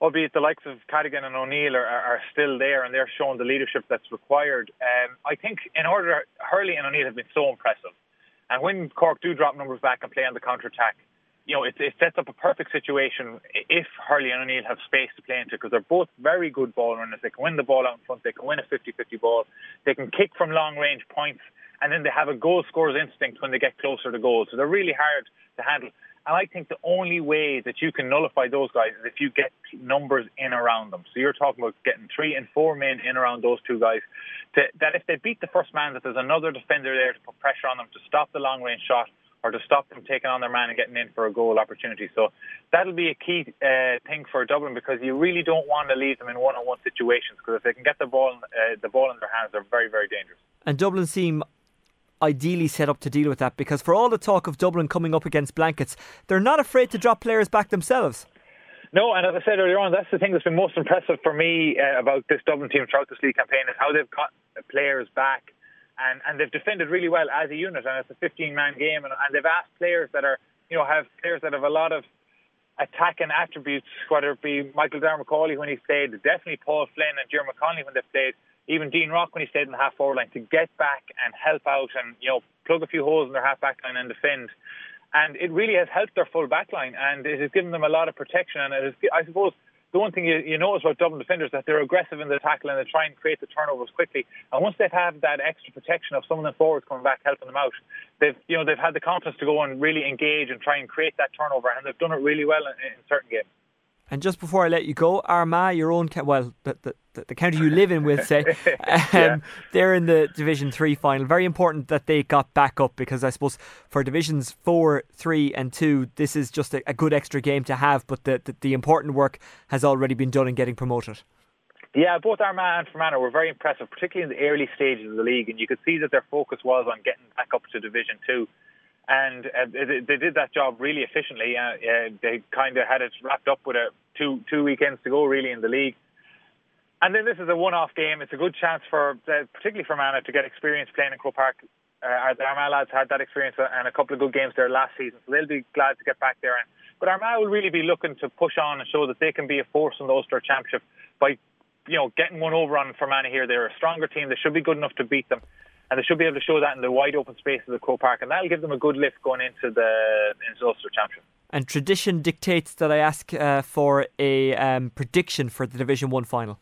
albeit the likes of Cadogan and O'Neill are, are, still there and they're showing the leadership that's required. Um, I think in order, Hurley and O'Neill have been so impressive. And when Cork do drop numbers back and play on the counter attack, you know, it, it sets up a perfect situation if Hurley and O'Neill have space to play into because they're both very good ball runners. They can win the ball out in front, they can win a 50 50 ball, they can kick from long range points, and then they have a goal scorer's instinct when they get closer to goal. So they're really hard to handle. And I think the only way that you can nullify those guys is if you get numbers in around them. So you're talking about getting three and four men in around those two guys. To, that if they beat the first man, that there's another defender there to put pressure on them to stop the long range shot or to stop them taking on their man and getting in for a goal opportunity. So that'll be a key uh, thing for Dublin because you really don't want to leave them in one-on-one situations because if they can get the ball, uh, the ball in their hands, they're very, very dangerous. And Dublin seem ideally set up to deal with that because for all the talk of Dublin coming up against blankets, they're not afraid to drop players back themselves. No, and as I said earlier on, that's the thing that's been most impressive for me uh, about this Dublin team throughout this league campaign is how they've got players back and, and they've defended really well as a unit. And it's a 15 man game, and, and they've asked players that are, you know, have players that have a lot of attacking attributes, whether it be Michael Darragh Macauley when he played, definitely Paul Flynn and Diarmuid Connolly when they played even Dean Rock when he stayed in the half forward line to get back and help out and you know plug a few holes in their half back line and defend. And it really has helped their full back line and it has given them a lot of protection. And it is, I suppose the one thing you, you notice about Dublin defenders is that they're aggressive in the tackle and they try and create the turnovers quickly. And once they've had that extra protection of some of the forwards coming back helping them out, they've you know they've had the confidence to go and really engage and try and create that turnover. And they've done it really well in, in certain games. And just before I let you go, Armagh, your own, well, the, the, the county you live in, we'll say, um, yeah. they're in the Division 3 final. Very important that they got back up because I suppose for Divisions 4, 3, and 2, this is just a, a good extra game to have, but the, the, the, important work has already been done in getting promoted. Yeah, both Armagh and Fermanagh were very impressive, particularly in the early stages of the league, and you could see that their focus was on getting back up to Division 2 and uh, they, did that job really efficiently. Uh, uh, they kind of had it wrapped up with a two two weekends to go really in the league. And then this is a one-off game. It's a good chance for, uh, particularly for Mana, to get experience playing in Croke Park. Uh, the Armagh lads had that experience and a couple of good games there last season, so they'll be glad to get back there. And, but Armagh will really be looking to push on and show that they can be a force in the Ulster Championship by, you know, getting one over on Fermanagh here. They're a stronger team. They should be good enough to beat them and they should be able to show that in the wide open spaces of Croke Park, and that'll give them a good lift going into the into Ulster Championship. And tradition dictates that I ask uh, for a um, prediction for the Division One final.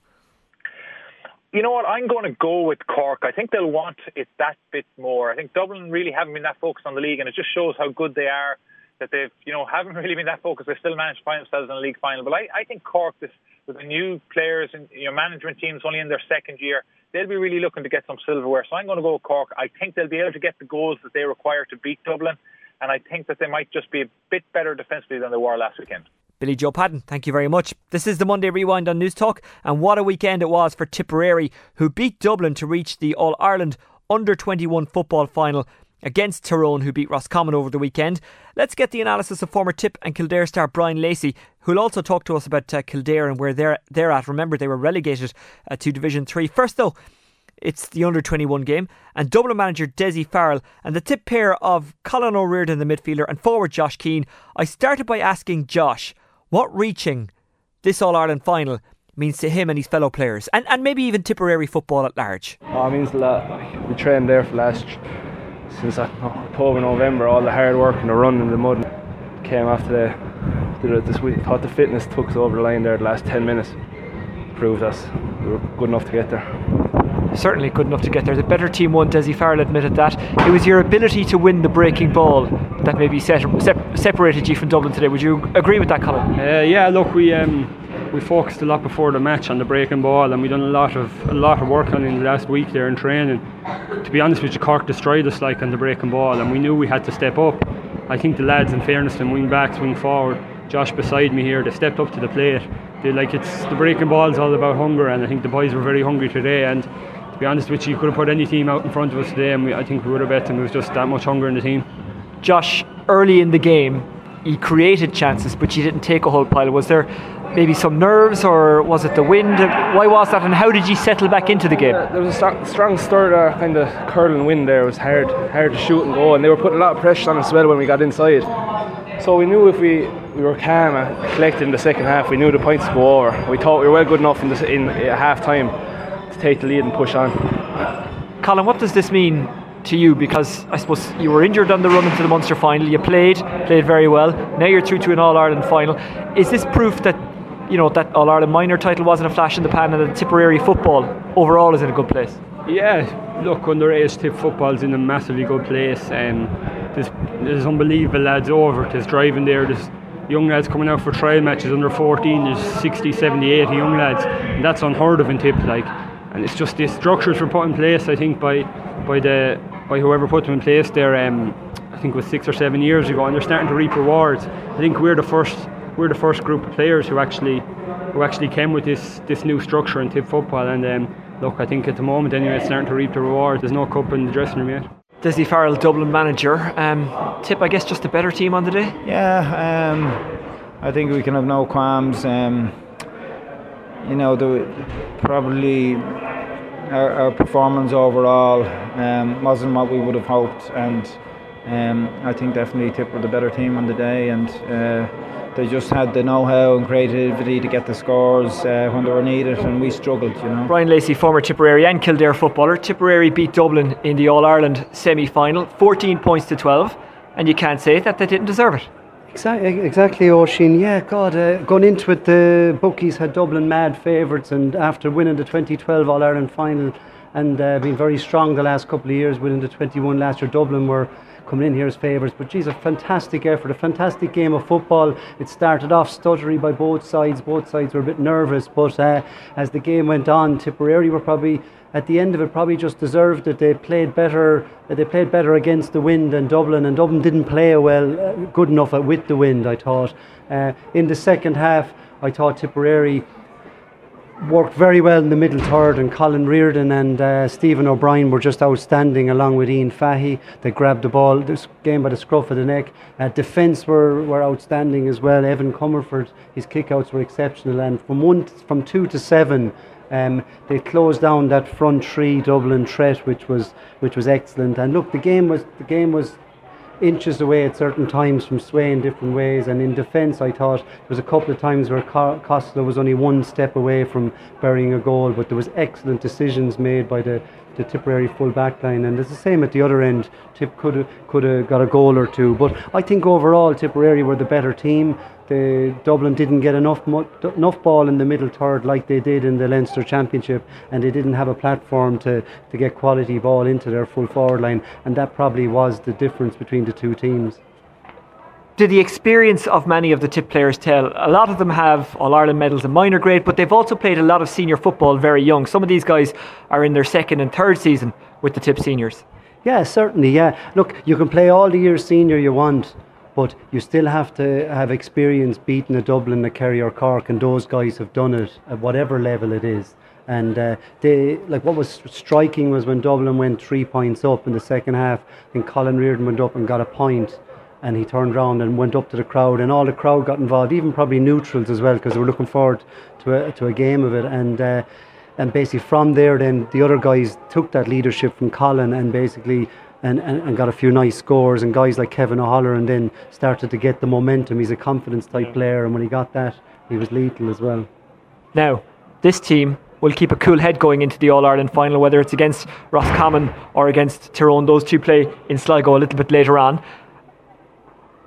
You know what? I'm going to go with Cork. I think they'll want it that bit more. I think Dublin really haven't been that focused on the league, and it just shows how good they are. That they've, you know, haven't really been that focused. They still managed to find themselves in a league final. But I, I think Cork, this with the new players and your management teams only in their second year, they'll be really looking to get some silverware. So I'm going to go with Cork. I think they'll be able to get the goals that they require to beat Dublin, and I think that they might just be a bit better defensively than they were last weekend. Billy Joe Padden, thank you very much. This is the Monday Rewind on News Talk, and what a weekend it was for Tipperary, who beat Dublin to reach the All Ireland Under 21 football final against Tyrone, who beat Roscommon over the weekend. Let's get the analysis of former Tip and Kildare star Brian Lacey, who'll also talk to us about uh, Kildare and where they're, they're at. Remember, they were relegated uh, to Division 3. First, though, it's the under 21 game, and Dublin manager Dessie Farrell and the tip pair of Colin O'Riordan, the midfielder, and forward Josh Keane. I started by asking Josh what reaching this All Ireland final means to him and his fellow players, and, and maybe even Tipperary football at large. Oh, it means a lot. We trained there for last since October, November. All the hard work and the run in the mud came after the, the this week. Thought the fitness took us over the line there the last 10 minutes. Proved us we were good enough to get there certainly good enough to get there. The better team won, Dessie Farrell admitted that. It was your ability to win the breaking ball that maybe set, sep- separated you from Dublin today. Would you agree with that, Colin? Uh, yeah, look, we um, we focused a lot before the match on the breaking ball, and we done a lot of a lot of work on it in the last week there in training. To be honest with you, Cork destroyed us like on the breaking ball, and we knew we had to step up. I think the lads, in fairness, and wing backs, wing forward, Josh beside me here, they stepped up to the plate they, like it's the breaking ball is all about hunger, and I think the boys were very hungry today. And to be honest with you, you could have put any team out in front of us today, and we, I think we would have bet them. There was just that much hunger in the team. Josh, early in the game, he created chances, but he didn't take a whole pile. Was there maybe some nerves, or was it the wind? Why was that, and how did you settle back into the game? Uh, there was a strong, strong stir there, uh, kind of curling wind there. It was hard, hard to shoot and go, and they were putting a lot of pressure on us as well when we got inside. So we knew if we, we were calm and collected in the second half, we knew the points would go over. We thought we were well good enough in, the, in half time to take the lead and push on. Colin, what does this mean to you? Because I suppose you were injured on the run into the Munster final. You played, played very well. Now you're through to an All Ireland final. Is this proof that you know that All Ireland minor title wasn't a flash in the pan, and Tipperary football overall is in a good place? Yeah, look, under underage tip football's in a massively good place. Um, there's, there's unbelievable lads over. There's driving there. There's young lads coming out for trial matches under 14. There's 60, 70, 80 young lads. And that's unheard of in tip. Like, and it's just the structures were put in place. I think by by the by whoever put them in place there. Um, I think it was six or seven years ago, and they're starting to reap rewards. I think we're the first we're the first group of players who actually who actually came with this this new structure in tip football. And um, look, I think at the moment anyway, it's starting to reap the rewards. There's no cup in the dressing room yet. Dessie Farrell, Dublin manager. Um, tip, I guess, just a better team on the day. Yeah, um, I think we can have no qualms. Um, you know, the, probably our, our performance overall um, wasn't what we would have hoped, and um, I think definitely Tip were the better team on the day, and uh, they just had the know-how and creativity to get the scores uh, when they were needed, and we struggled. You know. Brian Lacey, former Tipperary and Kildare footballer. Tipperary beat Dublin in the All Ireland semi-final, 14 points to 12, and you can't say that they didn't deserve it. Exactly, exactly, Oisin. Yeah, God, uh, going into it, the bookies had Dublin mad favourites, and after winning the 2012 All Ireland final and uh, being very strong the last couple of years, winning the 21 last year, Dublin were coming in here as favourites. But geez, a fantastic effort, a fantastic game of football. It started off stuttery by both sides. Both sides were a bit nervous, but uh, as the game went on, Tipperary were probably at the end of it probably just deserved it. They played better. They played better against the wind than Dublin, and Dublin didn't play well, uh, good enough with the wind. I thought. Uh, in the second half, I thought Tipperary worked very well in the middle third, and Colin Reardon and uh, Stephen O'Brien were just outstanding, along with Ian Fahey. They grabbed the ball this game by the scruff of the neck. Uh, defence were, were outstanding as well. Evan Comerford, his kickouts were exceptional, and from one from two to seven. Um, they closed down that front three Dublin threat, which was which was excellent. And look, the game was the game was inches away at certain times from swaying different ways. And in defence, I thought there was a couple of times where Costello was only one step away from burying a goal, but there was excellent decisions made by the the Tipperary full back line, and it's the same at the other end. Tip could have could have got a goal or two, but I think overall Tipperary were the better team. The Dublin didn't get enough enough ball in the middle third like they did in the Leinster Championship, and they didn't have a platform to, to get quality ball into their full forward line, and that probably was the difference between the two teams did the experience of many of the tip players tell? A lot of them have All Ireland medals in minor grade, but they've also played a lot of senior football very young. Some of these guys are in their second and third season with the tip seniors. Yeah, certainly. Yeah, look, you can play all the years senior you want, but you still have to have experience beating a Dublin, a Kerry, or Cork, and those guys have done it at whatever level it is. And uh, they like what was striking was when Dublin went three points up in the second half, and Colin Reardon went up and got a point and he turned around and went up to the crowd, and all the crowd got involved, even probably neutrals as well, because they were looking forward to a, to a game of it. And uh, and basically from there, then the other guys took that leadership from Colin and basically. And, and, and got a few nice scores, and guys like Kevin O'Halloran and then started to get the momentum. He's a confidence type player, and when he got that, he was lethal as well. Now, this team will keep a cool head going into the All Ireland final, whether it's against Roscommon or against Tyrone. Those two play in Sligo a little bit later on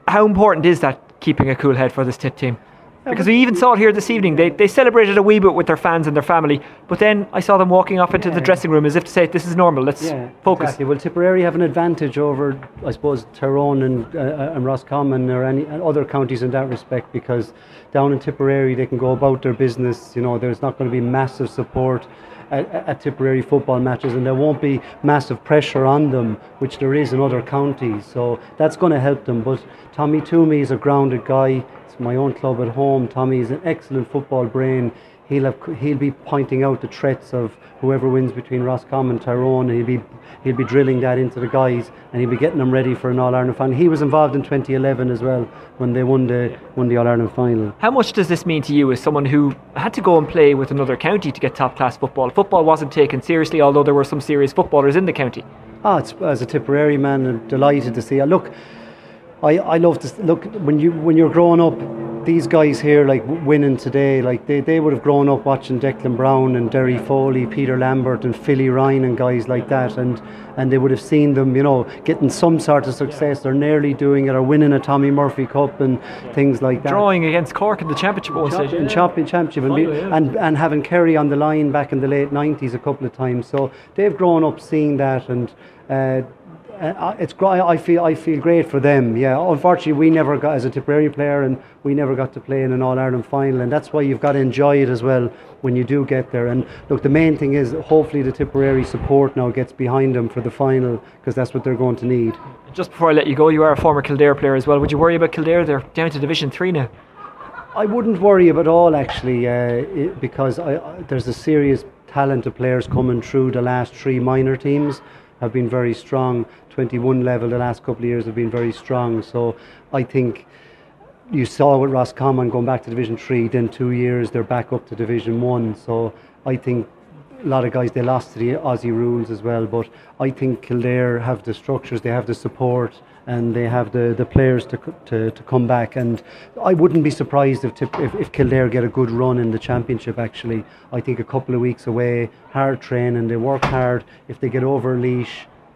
how important is that keeping a cool head for this tip team? Because we even saw it here this evening. They, they celebrated a wee bit with their fans and their family, but then I saw them walking off into yeah. the dressing room as if to say, This is normal, let's yeah, focus. Exactly. Well, Tipperary have an advantage over, I suppose, Tyrone and, uh, uh, and Roscommon or any other counties in that respect because down in Tipperary they can go about their business. You know, there's not going to be massive support at, at Tipperary football matches, and there won't be massive pressure on them, which there is in other counties. So that's going to help them. But Tommy Toomey is a grounded guy. It's my own club at home. Tommy is an excellent football brain he'll have he'll be pointing out the threats of whoever wins between Roscommon and Tyrone. He'll be he'll be drilling that into the guys, and he'll be getting them ready for an All Ireland final. He was involved in 2011 as well when they won the won the All Ireland final. How much does this mean to you as someone who had to go and play with another county to get top class football? Football wasn't taken seriously, although there were some serious footballers in the county. Ah, it's, as a Tipperary man, I'm delighted to see. Look, I, I love to look when you when you're growing up these guys here, like winning today, like they, they would have grown up watching Declan Browne and Derry Foley, Peter Lambert, and Philly Ryan and guys like that, and and they would have seen them, you know, getting some sort of success. They're nearly doing it, or winning a Tommy Murphy Cup and things like that. Drawing against Cork in the championship one stage. In championship, and, be, and and having Kerry on the line back in the late '90s a couple of times. So they've grown up seeing that and. Uh, uh, it's I feel I feel great for them. Yeah, unfortunately, we never got as a Tipperary player, and we never got to play in an All Ireland final, and that's why you've got to enjoy it as well when you do get there. And look, the main thing is hopefully the Tipperary support now gets behind them for the final because that's what they're going to need. Just before I let you go, you are a former Kildare player as well. Would you worry about Kildare? They're down to Division Three now. I wouldn't worry about all actually, uh, it, because I, I, there's a serious talent of players coming through the last three minor teams have been very strong. 21 level the last couple of years have been very strong. So I think you saw with Roscommon going back to Division 3, then two years they're back up to Division 1. So I think a lot of guys they lost to the Aussie rules as well. But I think Kildare have the structures, they have the support, and they have the, the players to, to, to come back. And I wouldn't be surprised if, if, if Kildare get a good run in the championship. Actually, I think a couple of weeks away, hard training, they work hard. If they get over Laois,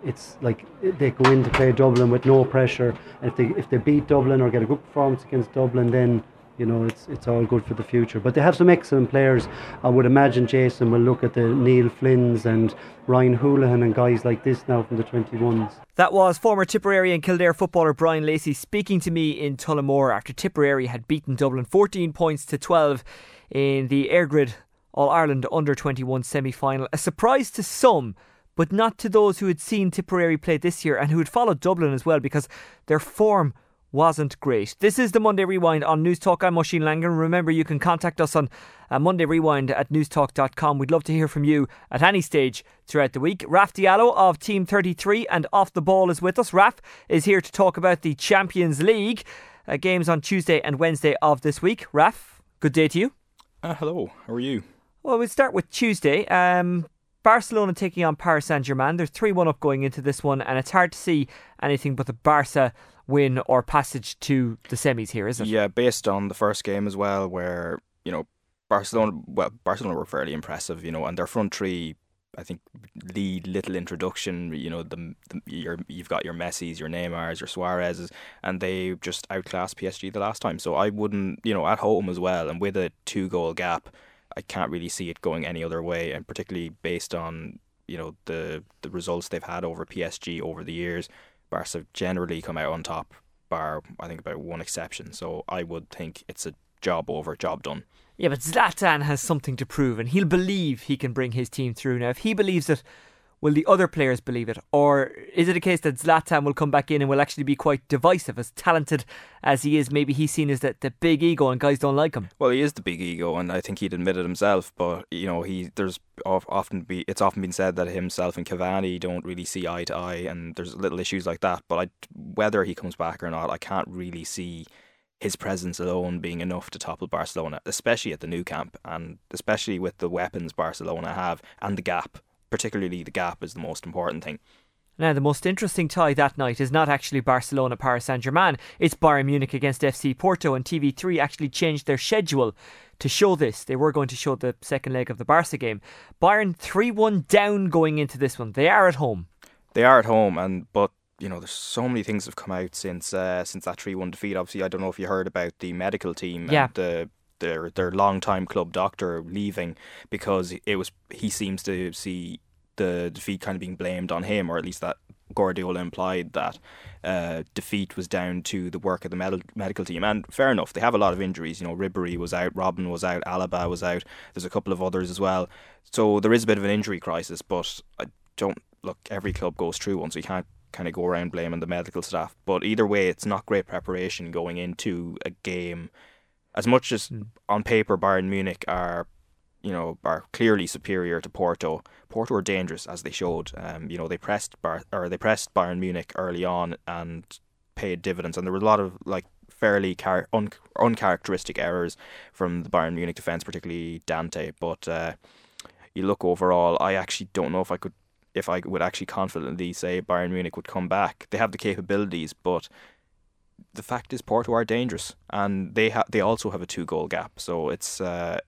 it's like they go in to play Dublin with no pressure. And if they if they beat Dublin or get a good performance against Dublin, then you know it's it's all good for the future. But they have some excellent players. I would imagine Jason will look at the Neil Flynn's and Ryan Houlihan and guys like this now from the 21s. That was former Tipperary and Kildare footballer Brian Lacey speaking to me in Tullamore after Tipperary had beaten Dublin 14 points to 12 in the Eirgrid All Ireland Under 21 semi final. A surprise to some but not to those who had seen Tipperary play this year and who had followed Dublin as well because their form wasn't great. This is the Monday Rewind on Newstalk. I'm Oisin Langan. Remember, you can contact us on uh, Monday Rewind at newstalk.com. We'd love to hear from you at any stage throughout the week. Raf Diallo of Team 33 and Off the Ball is with us. Raf is here to talk about the Champions League uh, games on Tuesday and Wednesday of this week. Raf, good day to you. Uh, hello, how are you? Well, we'll start with Tuesday. Um, Barcelona taking on Paris Saint Germain. They're 3 1 up going into this one, and it's hard to see anything but the Barca win or passage to the semis here, isn't it? Yeah, based on the first game as well, where, you know, Barcelona, well, Barcelona were fairly impressive, you know, and their front three, I think, lead little introduction. You know, the, the your, you've got your Messi's, your Neymar's, your Suarez's, and they just outclassed PSG the last time. So I wouldn't, you know, at home as well, and with a two goal gap, I can't really see it going any other way, and particularly based on you know the the results they've had over PSG over the years, Barca have generally come out on top, bar I think about one exception. So I would think it's a job over, job done. Yeah, but Zlatan has something to prove, and he'll believe he can bring his team through. Now, if he believes that will the other players believe it? Or is it a case that Zlatan will come back in and will actually be quite divisive? As talented as he is, maybe he's seen as the, the big ego and guys don't like him. Well, he is the big ego, and I think he'd admit it himself. But, you know, he there's often be it's often been said that himself and Cavani don't really see eye to eye, and there's little issues like that. But I, whether he comes back or not, I can't really see his presence alone being enough to topple Barcelona, especially at the Nou Camp, and especially with the weapons Barcelona have and the gap particularly the gap is the most important thing. Now, the most interesting tie that night is not actually Barcelona Paris Saint Germain, it's Bayern Munich against FC Porto, and TV3 actually changed their schedule to show this. They were going to show the second leg of the Barca game. Bayern 3 1 down going into this one. They are at home. They are at home, and but you know, there's so many things have come out since uh, since that three one defeat. Obviously, I don't know if you heard about the medical team yeah. and the their their long time club doctor leaving because it was he seems to see the defeat kind of being blamed on him, or at least that Guardiola implied that uh, defeat was down to the work of the med- medical team. And fair enough, they have a lot of injuries. You know, Ribery was out, Robben was out, Alaba was out. There's a couple of others as well. So there is a bit of an injury crisis. But I don't look. Every club goes through one, so you can't kind of go around blaming the medical staff. But either way, it's not great preparation going into a game. As much as on paper Bayern Munich are you know, are clearly superior to Porto. Porto are dangerous, as they showed. Um, you know, they pressed Bar- or they pressed Bayern Munich early on and paid dividends, and there were a lot of like fairly char- un- uncharacteristic errors from the Bayern Munich defense, particularly Dante. But uh, you look overall, I actually don't know if I could, if I would actually confidently say Bayern Munich would come back. They have the capabilities, but the fact is Porto are dangerous, and they have they also have a two goal gap. So it's uh,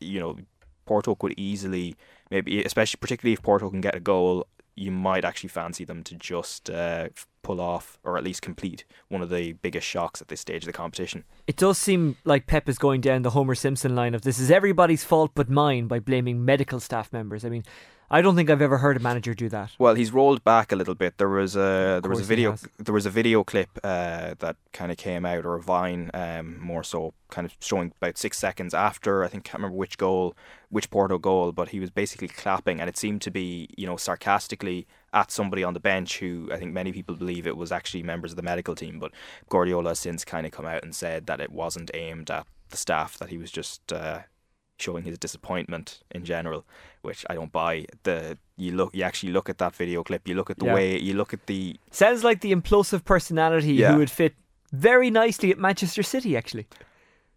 you know Porto could easily maybe, especially particularly if Porto can get a goal, you might actually fancy them to just uh, pull off or at least complete one of the biggest shocks at this stage of the competition. It does seem like Pep is going down the Homer Simpson line of this is everybody's fault but mine by blaming medical staff members. I mean, I don't think I've ever heard a manager do that. Well, he's rolled back a little bit. There was a there was a video there was a video clip uh, that kind of came out or a vine um, more so kind of showing about six seconds after I think can't remember which goal which Porto goal, but he was basically clapping and it seemed to be you know sarcastically at somebody on the bench who I think many people believe it was actually members of the medical team, but Guardiola has since kind of come out and said that it wasn't aimed at the staff that he was just. Uh, showing his disappointment in general, which I don't buy. The you look, you actually look at that video clip. You look at the Yeah. way you look at the Sounds like the implosive personality Yeah. who would fit very nicely at Manchester City, actually.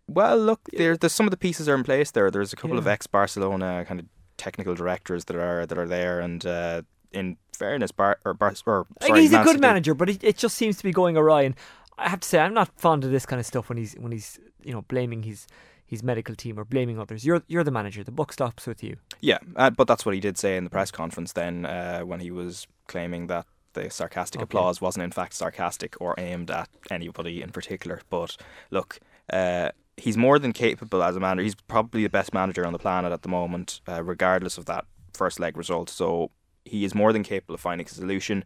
Well, look, there, there's some of the pieces are in place there. There's a couple of ex Barcelona kind of technical directors that are that are there, and uh, in fairness, Bar or, Bar, or sorry, he's a good manager, but it, it just seems to be going awry. And I have to say, I'm not fond of this kind of stuff when he's when he's you know blaming his his medical team or blaming others. You're you're the manager. The buck stops with you. Yeah, uh, but that's what he did say in the press conference then uh, when he was claiming that the sarcastic Okay. applause wasn't in fact sarcastic or aimed at anybody in particular. But look, uh, he's more than capable as a manager. He's probably the best manager on the planet at the moment, uh, regardless of that first leg result. So he is more than capable of finding a solution.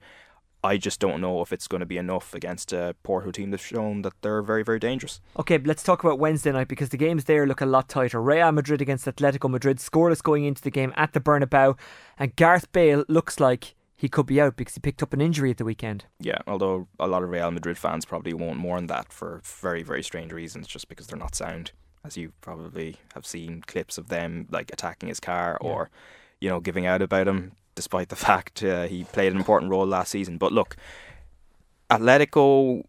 I just don't know if it's going to be enough against a Porto team that's shown that they're very, very dangerous. Okay, let's talk about Wednesday night because the games there look a lot tighter. Real Madrid against Atletico Madrid, scoreless going into the game at the Bernabeu, and Gareth Bale looks like he could be out because he picked up an injury at the weekend. Yeah, although a lot of Real Madrid fans probably won't mourn that for very, very strange reasons, just because they're not sound. As you probably have seen clips of them like attacking his car or, you know, giving out about him, despite the fact uh, he played an important role last season. But look, Atletico,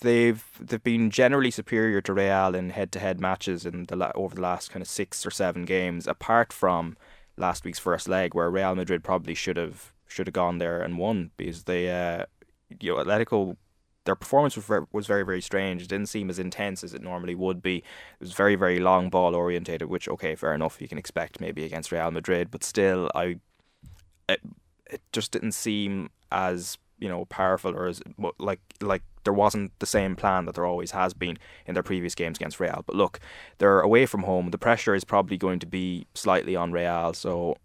they've they've been generally superior to Real in head-to-head matches in the over the last kind of six or seven games, apart from last week's first leg where Real Madrid probably should have should have gone there and won because they, uh, you know, Atletico. Their performance was very very strange. It didn't seem as intense as it normally would be. It was very very long ball orientated, which okay, fair enough. You can expect maybe against Real Madrid, but still, I it, it just didn't seem as you know powerful or as like like there wasn't the same plan that there always has been in their previous games against Real. But look, they're away from home. The pressure is probably going to be slightly on Real. So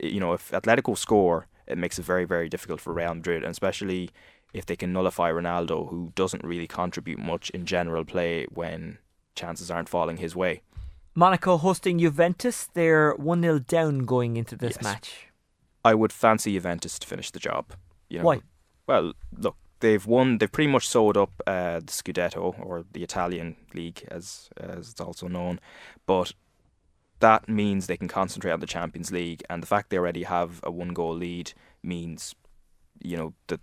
you know if Atletico score, it makes it very very difficult for Real Madrid, and especially if they can nullify Ronaldo, who doesn't really contribute much in general play when chances aren't falling his way. Monaco hosting Juventus, they're 1 0 down going into this Yes. match. I would fancy Juventus to finish the job. You know, Why? Well, look, they've won. They've pretty much sewed up uh, the Scudetto or the Italian league, as as it's also known. But that means they can concentrate on the Champions League, and the fact they already have a one goal lead means, you know, that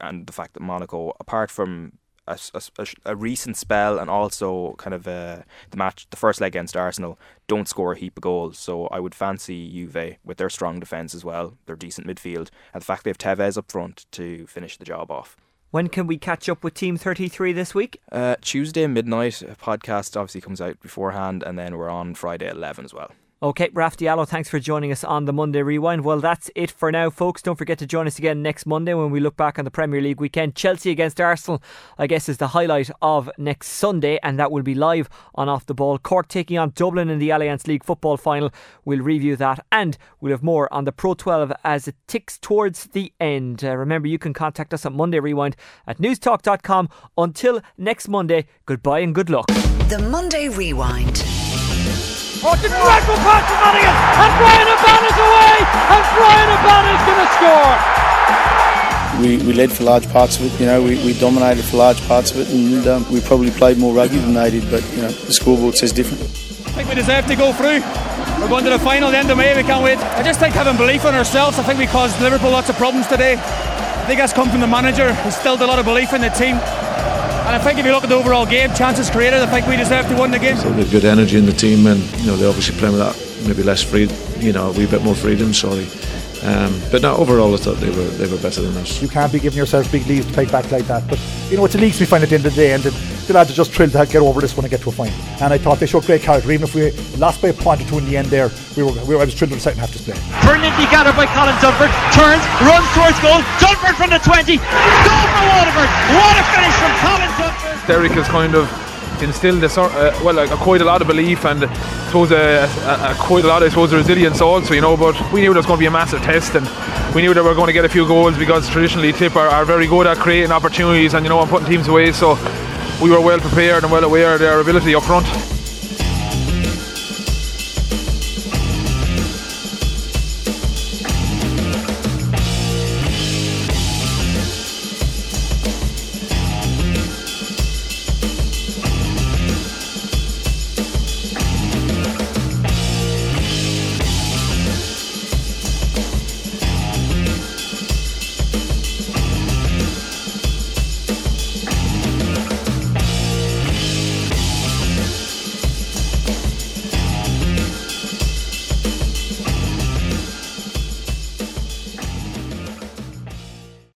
and the fact that Monaco, apart from a, a a recent spell and also kind of uh, the match, the first leg against Arsenal, don't score a heap of goals. So I would fancy Juve with their strong defence as well, their decent midfield, and the fact they have Tevez up front to finish the job off. When can we catch up with Team 33 this week? Uh, Tuesday midnight a podcast obviously comes out beforehand, and then we're on Friday at eleven as well. Okay, Raf Diallo, thanks for joining us on the Monday Rewind. Well, that's it for now, folks. Don't forget to join us again next Monday when we look back on the Premier League weekend. Chelsea against Arsenal, I guess, is the highlight of next Sunday, and that will be live on Off the Ball. Cork taking on Dublin in the Allianz League football final. We'll review that, and we'll have more on the Pro 12 as it ticks towards the end. Uh, remember, you can contact us at Monday Rewind at newstalk.com. Until next Monday, goodbye and good luck. The Monday Rewind. Oh, it's a dreadful pass from Madigan, and Bryan Habana's away, and Bryan Habana's going to score. We, we led for large parts of it, you know, we, we dominated for large parts of it, and um, we probably played more rugby than they did, but you know, the scoreboard says different. I think we deserve to go through. We're going to the final the end of May, we can't wait. I just think having belief in ourselves, I think we caused Liverpool lots of problems today. I think that's come from the manager, who instilled a lot of belief in the team. And I think if you look at the overall game, chances created, I think we deserve to win the game. So there's good energy in the team, and you know they obviously play with that maybe less free, you know, a wee bit more freedom. Sorry, um, but no, overall I thought they were they were better than us. You can't be giving yourself big leaves to play back like that. But you know, it's the leagues we find at the end of the day, and the, the lads are just thrilled to get over this one and get to a final. And I thought they showed great character, even if we lost by a point or two in the end. There, we were, we were I was thrilled with the second half display. Brilliantly gathered by Colin Dunford, turns, runs towards goal. Dunford from the 20, goal for Waterford. What a finish from Colin Dunford. Derek has kind of instilled a sort, uh, well, like, quite a lot of belief and I suppose a, a, a, quite a lot, I suppose, resilience also, you know. But we knew there was going to be a massive test, and we knew that we were going to get a few goals because traditionally Tip are, are very good at creating opportunities and you know and putting teams away. So we were well prepared and well aware of their ability up front.